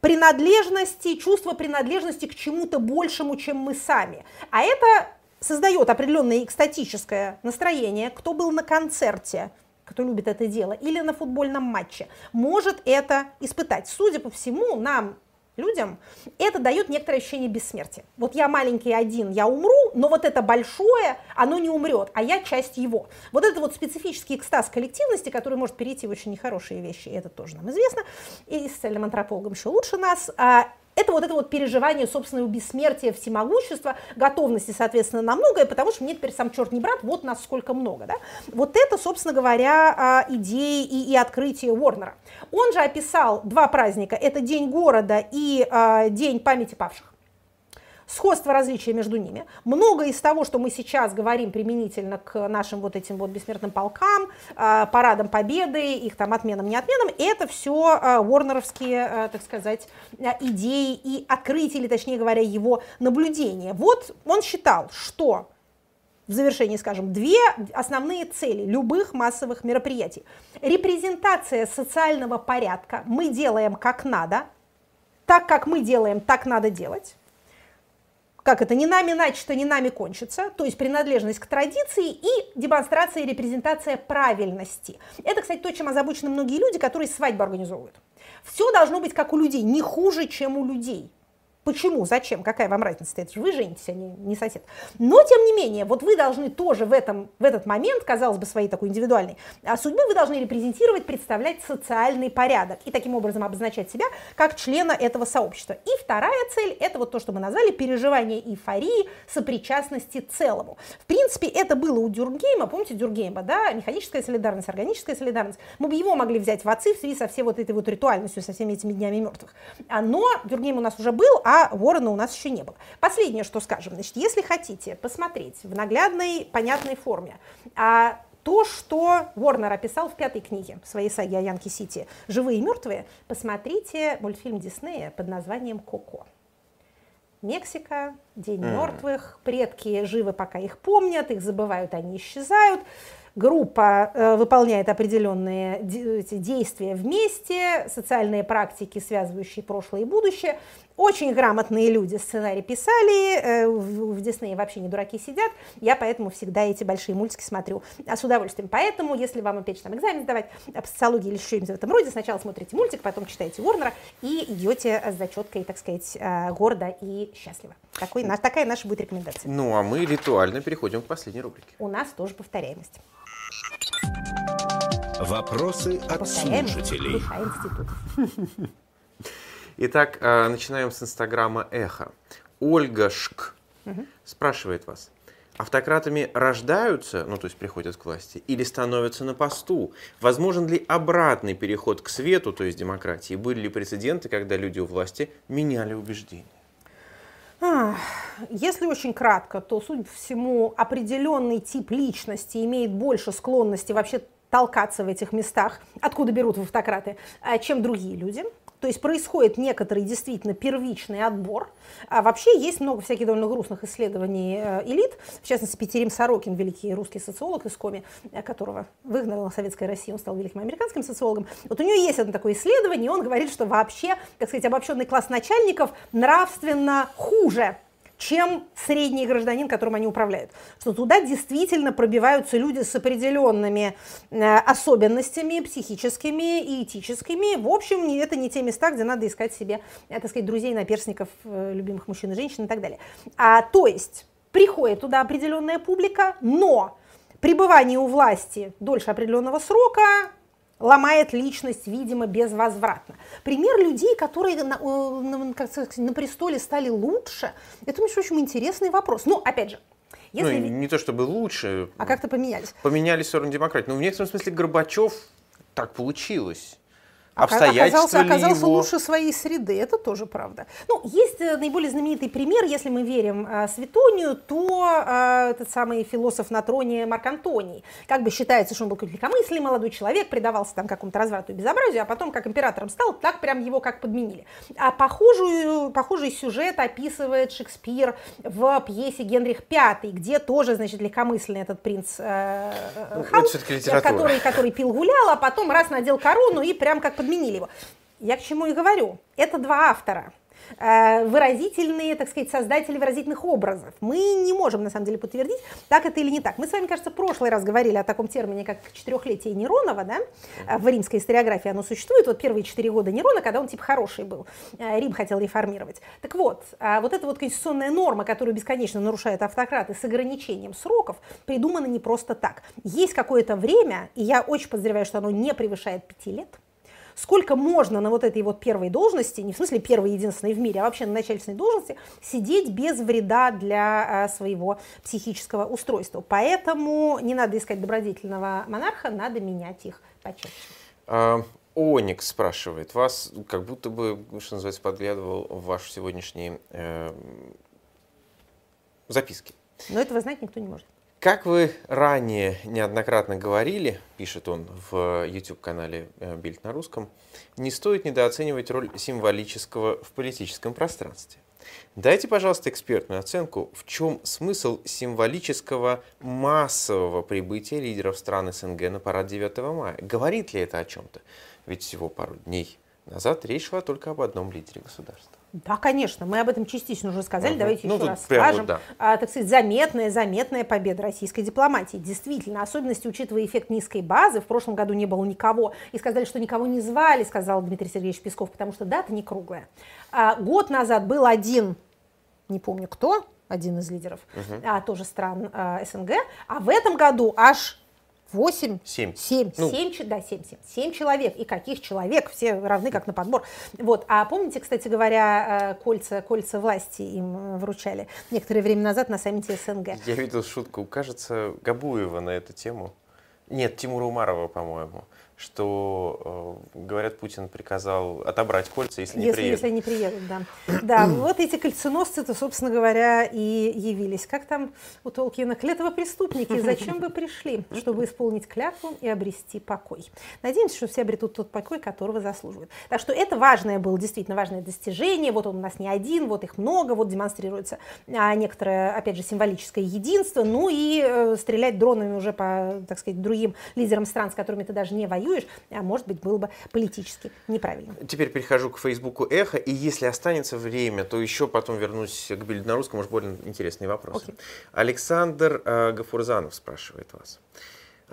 принадлежности, чувство принадлежности к чему-то большему, чем мы сами. А это создает определенное экстатическое настроение. Кто был на концерте, кто любит это дело, или на футбольном матче, может это испытать. Судя по всему, нам людям, это дает некоторое ощущение бессмертия. Вот я маленький один, я умру, но вот это большое, оно не умрет, а я часть его. Вот это вот специфический экстаз коллективности, который может перейти в очень нехорошие вещи, это тоже нам известно, и социальным антропологам еще лучше нас. А это вот это вот переживание собственного бессмертия, всемогущества, готовности, соответственно, на многое, потому что мне теперь сам черт не брат, вот нас сколько много. Да? Вот это, собственно говоря, а, идеи и, и открытие Уорнера. Он же описал два праздника, это День города и э, День памяти павших сходство различия между ними. Много из того, что мы сейчас говорим применительно к нашим вот этим вот бессмертным полкам, э, парадам победы, их там отменам, не отменам, это все ворнеровские, э, так сказать, идеи и открытия, или точнее говоря, его наблюдения. Вот он считал, что в завершении скажем, две основные цели любых массовых мероприятий. Репрезентация социального порядка мы делаем как надо, так как мы делаем, так надо делать как это, не нами начато, не нами кончится, то есть принадлежность к традиции и демонстрация и репрезентация правильности. Это, кстати, то, чем озабочены многие люди, которые свадьбу организовывают. Все должно быть как у людей, не хуже, чем у людей. Почему? Зачем? Какая вам разница? Это же вы женитесь, а не, не сосед. Но, тем не менее, вот вы должны тоже в, этом, в этот момент, казалось бы, своей такой индивидуальной а судьбы, вы должны репрезентировать, представлять социальный порядок и таким образом обозначать себя как члена этого сообщества. И вторая цель – это вот то, что мы назвали переживание эйфории, сопричастности целому. В принципе, это было у Дюргейма, помните Дюргейма, да, механическая солидарность, органическая солидарность. Мы бы его могли взять в отцы в связи со всей вот этой вот ритуальностью, со всеми этими днями мертвых. А, но Дюргейм у нас уже был, а а ворона у нас еще не было. Последнее, что скажем, значит, если хотите посмотреть в наглядной, понятной форме, а то, что Уорнер описал в пятой книге своей саги о Янке Сити «Живые и мертвые», посмотрите мультфильм Диснея под названием «Коко». Мексика, День mm. мертвых, предки живы, пока их помнят, их забывают, они исчезают группа э, выполняет определенные действия вместе, социальные практики, связывающие прошлое и будущее. Очень грамотные люди сценарий писали, э, в, в Диснее вообще не дураки сидят, я поэтому всегда эти большие мультики смотрю а с удовольствием. Поэтому, если вам опять же там экзамен сдавать по социологии или что-нибудь в этом роде, сначала смотрите мультик, потом читаете Уорнера и идете с зачеткой, так сказать, э, гордо и счастливо. Такой, такая наша будет рекомендация. Ну, а мы ритуально переходим к последней рубрике. У нас тоже повторяемость. Вопросы от слушателей. Итак, э, начинаем с инстаграма Эхо. Ольга Шк спрашивает вас. Автократами рождаются, ну то есть приходят к власти, или становятся на посту? Возможен ли обратный переход к свету, то есть демократии? Были ли прецеденты, когда люди у власти меняли убеждения? Если очень кратко, то, судя по всему, определенный тип личности имеет больше склонности вообще толкаться в этих местах, откуда берут автократы, а, чем другие люди. То есть происходит некоторый действительно первичный отбор. А вообще есть много всяких довольно грустных исследований э, элит. В частности, Петерим Сорокин, великий русский социолог из Коми, э, которого выгнала Советская Россия, он стал великим американским социологом. Вот у него есть одно такое исследование, и он говорит, что вообще, так сказать, обобщенный класс начальников нравственно хуже чем средний гражданин, которым они управляют. Что туда действительно пробиваются люди с определенными э, особенностями психическими и этическими. В общем, это не те места, где надо искать себе, э, так сказать, друзей, наперсников, э, любимых мужчин и женщин и так далее. А, то есть приходит туда определенная публика, но пребывание у власти дольше определенного срока ломает личность, видимо, безвозвратно. Пример людей, которые на, на, как сказать, на престоле стали лучше, это, между прочим, интересный вопрос. Ну, опять же, если... Ну, не то чтобы лучше. А как-то поменялись. Поменялись в сторону демократии. Но ну, в некотором смысле Горбачев так получилось обстоятельства оказался, оказался его... лучше своей среды, это тоже правда. Ну, есть э, наиболее знаменитый пример, если мы верим э, Светонию, то э, этот самый философ на троне Марк Антоний. Как бы считается, что он был какой-то легкомысленный молодой человек, предавался там какому-то разврату и безобразию, а потом, как императором стал, так прям его как подменили. А похожую, похожий сюжет описывает Шекспир в пьесе «Генрих V», где тоже, значит, легкомысленный этот принц э, э ну, Хан, который, который пил гулял, а потом раз надел корону и прям как подменили его. Я к чему и говорю. Это два автора э, выразительные, так сказать, создатели выразительных образов. Мы не можем, на самом деле, подтвердить, так это или не так. Мы с вами, кажется, в прошлый раз говорили о таком термине, как четырехлетие Неронова, да, э, в римской историографии оно существует, вот первые четыре года Нерона, когда он, типа, хороший был, э, Рим хотел реформировать. Так вот, вот эта вот конституционная норма, которую бесконечно нарушают автократы с ограничением сроков, придумана не просто так. Есть какое-то время, и я очень подозреваю, что оно не превышает пяти лет, сколько можно на вот этой вот первой должности, не в смысле первой единственной в мире, а вообще на начальственной должности, сидеть без вреда для а, своего психического устройства. Поэтому не надо искать добродетельного монарха, надо менять их почаще. А, Оникс спрашивает, вас как будто бы, что называется, подглядывал в ваши сегодняшние э, записки. Но этого знать никто не может. Как вы ранее неоднократно говорили, пишет он в YouTube-канале э, Бильд на русском, не стоит недооценивать роль символического в политическом пространстве. Дайте, пожалуйста, экспертную оценку, в чем смысл символического массового прибытия лидеров стран СНГ на парад 9 мая? Говорит ли это о чем-то? Ведь всего пару дней назад речь шла только об одном лидере государства. Да, конечно, мы об этом частично уже сказали, Угу. давайте Ну, еще раз скажем. вот да. А, так сказать, заметная, заметная победа российской дипломатии. Действительно, особенности, учитывая эффект низкой базы, в прошлом году не было никого, и сказали, что никого не звали, сказал Дмитрий Сергеевич Песков, потому что дата не круглая. А, год назад был один, не помню кто, один из лидеров, а, тоже стран а, СНГ, а в этом году аж 8, Семь. 7, Ну. 7, да, 7, 7, 7 человек. И каких человек? Все равны как на подбор. Вот. А помните, кстати говоря, э, кольца, кольца власти им э, вручали некоторое время назад на саммите СНГ. Я видел шутку, кажется, Габуева на эту тему. Нет, Тимура Умарова, по-моему, что, э, говорят, Путин приказал отобрать кольца, если не Если, приедут. если они приедут, да. Да, вот эти кольценосцы-то, собственно говоря, и явились. Как там у Толкина? Клятвопреступники, зачем вы пришли? Чтобы исполнить клятву и обрести покой. Надеемся, что все обретут тот покой, которого заслуживают. Так что это важное было, действительно важное достижение. Вот он у нас не один, вот их много, вот демонстрируется а, некоторое, опять же, символическое единство. Ну и э, стрелять дронами уже по, так сказать, другим лидерам стран, с которыми ты даже не воюешь, а может быть, было бы политически неправильно. Теперь перехожу к Фейсбуку Эхо, и если останется время, то еще потом вернусь к русском, может, более интересные вопросы. Окей. Александр э, Гафурзанов спрашивает вас.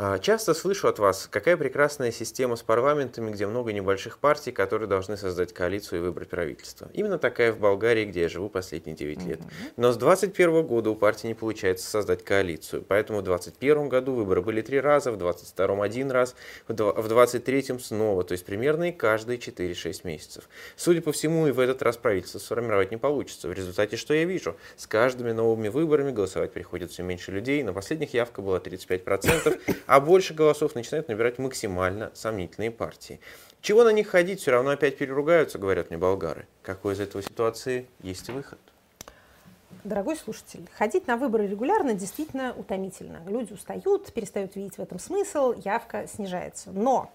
А, Часто слышу от вас, какая прекрасная система с парламентами, где много небольших партий, которые должны создать коалицию и выбрать правительство. Именно такая в Болгарии, где я живу последние 9 лет. Но с 21 года у партии не получается создать коалицию. Поэтому в 21 году выборы были три раза, в 22 один раз, в два- в 23 снова. То есть примерно и каждые 4-6 месяцев. Судя по всему, и в этот раз правительство сформировать не получится. В результате что я вижу? С каждыми новыми выборами голосовать приходит все меньше людей. На последних явка была 35%, а больше голосов начинают набирать максимально сомнительные партии. Чего на них ходить, все равно опять переругаются, говорят мне болгары. Какой из этого ситуации есть выход? Дорогой слушатель, ходить на выборы регулярно действительно утомительно. Люди устают, перестают видеть в этом смысл, явка снижается. Но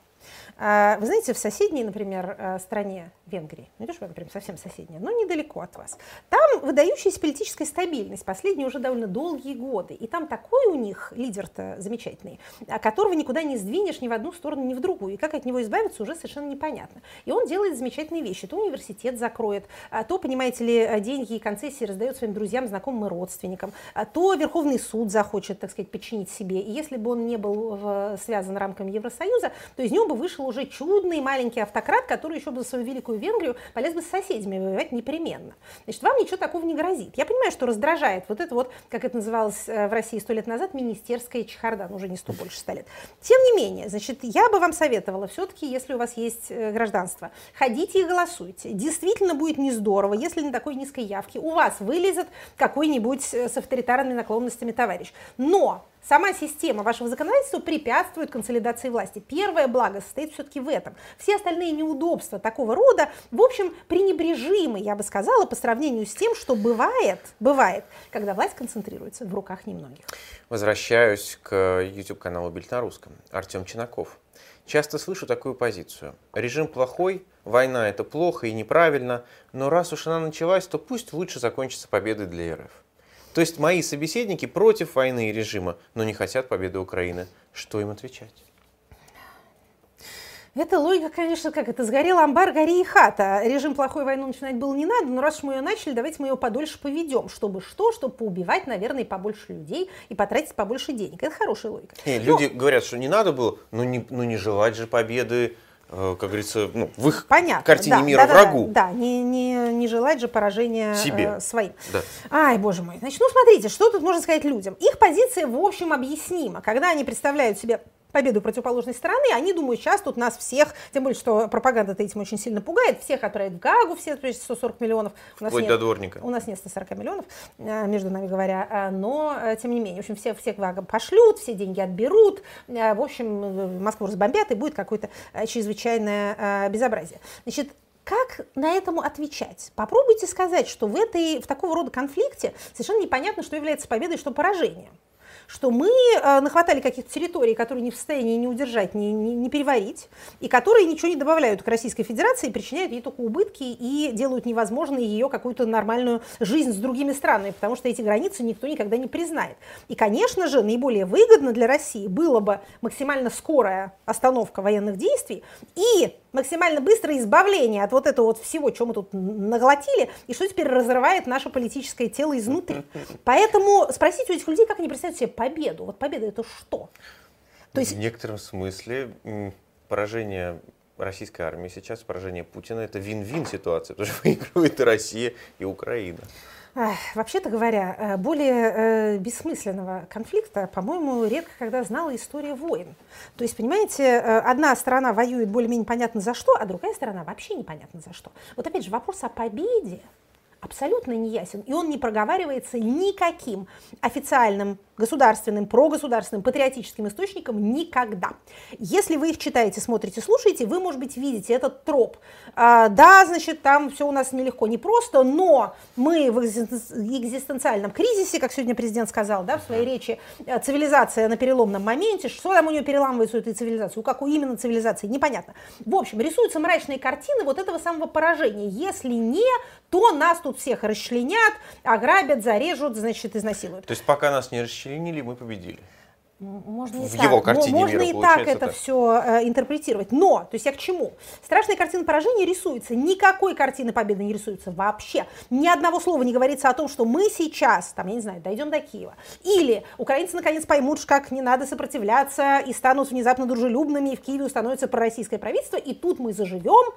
вы знаете, в соседней, например, э, стране Венгрии, что она прям совсем соседняя, но недалеко от вас, там выдающаяся политическая стабильность последние уже довольно долгие годы. И там такой у них лидер-то замечательный, а которого никуда не сдвинешь ни в одну сторону, ни в другую. И как от него избавиться, уже совершенно непонятно. И он делает замечательные вещи. То университет закроет, а то, понимаете ли, деньги и концессии раздает своим друзьям, знакомым и родственникам, а то Верховный суд захочет, так сказать, подчинить себе. И если бы он не был в- связан рамками Евросоюза, то из него бы вышел уже чудный маленький автократ, который еще бы за свою великую Венгрию полез бы с соседями воевать непременно. Значит, вам ничего такого не грозит. Я понимаю, что раздражает вот это вот, как это называлось э, в России сто лет назад, министерская чехарда, ну, уже не сто, больше ста лет. Тем не менее, значит, я бы вам советовала все-таки, если у вас есть э, гражданство, ходите и голосуйте. Действительно будет не здорово, если на такой низкой явке у вас вылезет какой-нибудь э, с авторитарными наклонностями товарищ. Но Сама система вашего законодательства препятствует консолидации власти. Первое благо состоит все-таки в этом. Все остальные неудобства такого рода, в общем, пренебрежимы, я бы сказала, по сравнению с тем, что бывает, бывает, когда власть концентрируется в руках немногих. Возвращаюсь к YouTube-каналу Бильд на русском. Артем Чинаков. Часто слышу такую позицию. Режим плохой, война это плохо и неправильно, но раз уж она началась, то пусть лучше закончится победой для РФ. То есть мои собеседники против войны и режима, но не хотят победы Украины. Что им отвечать? Эта логика, конечно, как это, сгорел амбар, гори и хата. Режим плохой войну начинать было не надо, но раз уж мы ее начали, давайте мы ее подольше поведем. Чтобы что? Чтобы поубивать, наверное, побольше людей, и потратить побольше денег. Это хорошая логика. Не, Ну, люди говорят, что не надо было, но не, ну не желать же победы, э, как говорится, ну, в их Понятно. картине да, мира да, да, врагу. Да, да, не, не, не желать же поражения Себе. э, своим. Да. Ай, боже мой. Значит, ну смотрите, что тут можно сказать людям. Их позиция, в общем, объяснима. Когда они представляют себе победу противоположной стороны, они думают, сейчас тут нас всех, тем более, что пропаганда этим очень сильно пугает, всех отправят в Гагу, все 140 миллионов. У нас Вплоть нет, до дворника. У нас нет 140 миллионов, э, между нами говоря, э, но, э, тем не менее, в общем, все, всех в Гагу пошлют, все деньги отберут, в общем, Москву разбомбят, и будет какое-то чрезвычайное безобразие. Значит, как на этому отвечать? Попробуйте сказать, что в, этой, в такого рода конфликте совершенно непонятно, что является победой, что поражением что мы э, нахватали каких-то территорий, которые не в состоянии не удержать, не, не, не переварить, и которые ничего не добавляют к Российской Федерации, причиняют ей только убытки и делают невозможной ее какую-то нормальную жизнь с другими странами, потому что эти границы никто никогда не признает. И, конечно же, наиболее выгодно для России было бы максимально скорая остановка военных действий и максимально быстрое избавление от вот этого вот всего, что мы тут наглотили, и что теперь разрывает наше политическое тело изнутри. Поэтому спросите у этих людей, как они представляют себе победу. Вот победа это что? То есть... В некотором смысле поражение российской армии сейчас, поражение Путина, это вин-вин ситуация, потому что выигрывает и Россия, и Украина. Вообще-то говоря, э, более э, бессмысленного конфликта, по-моему, редко когда знала история войн. То есть, понимаете, э, одна сторона воюет более-менее понятно за что, а другая сторона вообще непонятно за что. Вот опять же, вопрос о победе абсолютно неясен, и он не проговаривается никаким официальным государственным, прогосударственным, патриотическим источникам никогда. Если вы их читаете, смотрите, слушаете, вы, может быть, видите этот троп. А, да, значит, там все у нас нелегко, не просто, но мы в экзистенциальном кризисе, как сегодня президент сказал да, в своей речи, э, цивилизация на переломном моменте, что там у нее переламывается у этой цивилизации, у какой именно цивилизации, непонятно. В общем, рисуются мрачные картины вот этого самого поражения. Если не, то нас тут всех расчленят, ограбят, зарежут, значит, изнасилуют. То есть пока нас не расчленят, расчленили, мы победили. Можно и в так. его картине Можно мира, и так это так. все э, интерпретировать. Но, то есть я к чему? Страшная картина поражения рисуется. Никакой картины победы не рисуется вообще. Ни одного слова не говорится о том, что мы сейчас, там, я не знаю, дойдем до Киева. Или украинцы наконец поймут, как не надо сопротивляться и станут внезапно дружелюбными, и в Киеве установится пророссийское правительство, и тут мы заживем,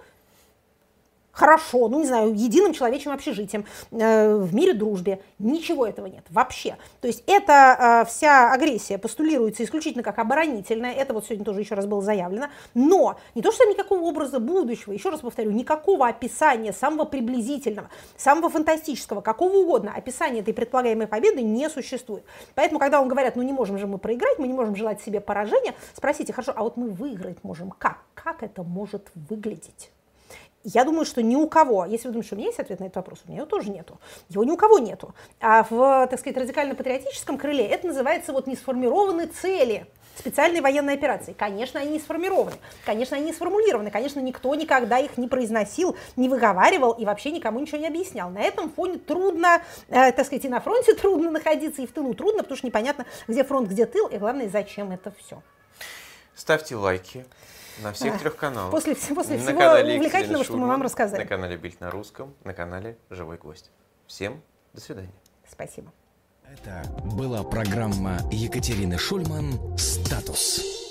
хорошо, ну не знаю, единым человеческим общежитием, э, в мире дружбе. Ничего этого нет вообще. То есть эта э, вся агрессия постулируется исключительно как оборонительная, это вот сегодня тоже еще раз было заявлено, но не то, что никакого образа будущего, еще раз повторю, никакого описания самого приблизительного, самого фантастического, какого угодно описания этой предполагаемой победы не существует. Поэтому, когда вам говорят, ну не можем же мы проиграть, мы не можем желать себе поражения, спросите, хорошо, а вот мы выиграть можем как? Как это может выглядеть? Я думаю, что ни у кого, если вы думаете, что у меня есть ответ на этот вопрос, у меня его тоже нету. Его ни у кого нету. А в, так сказать, радикально-патриотическом крыле это называется вот не сформированы цели специальной военной операции. Конечно, они не сформированы, конечно, они не сформулированы, конечно, никто никогда их не произносил, не выговаривал и вообще никому ничего не объяснял. На этом фоне трудно, э, так сказать, и на фронте трудно находиться, и в тылу трудно, потому что непонятно, где фронт, где тыл, и главное, зачем это все. Ставьте лайки. На всех трех каналах. После, после на всего канале увлекательного, что мы вам рассказали. На канале Бильд на русском, на канале Живой Гвоздь. Всем до свидания. Спасибо. Это была программа Екатерины Шульман «Статус».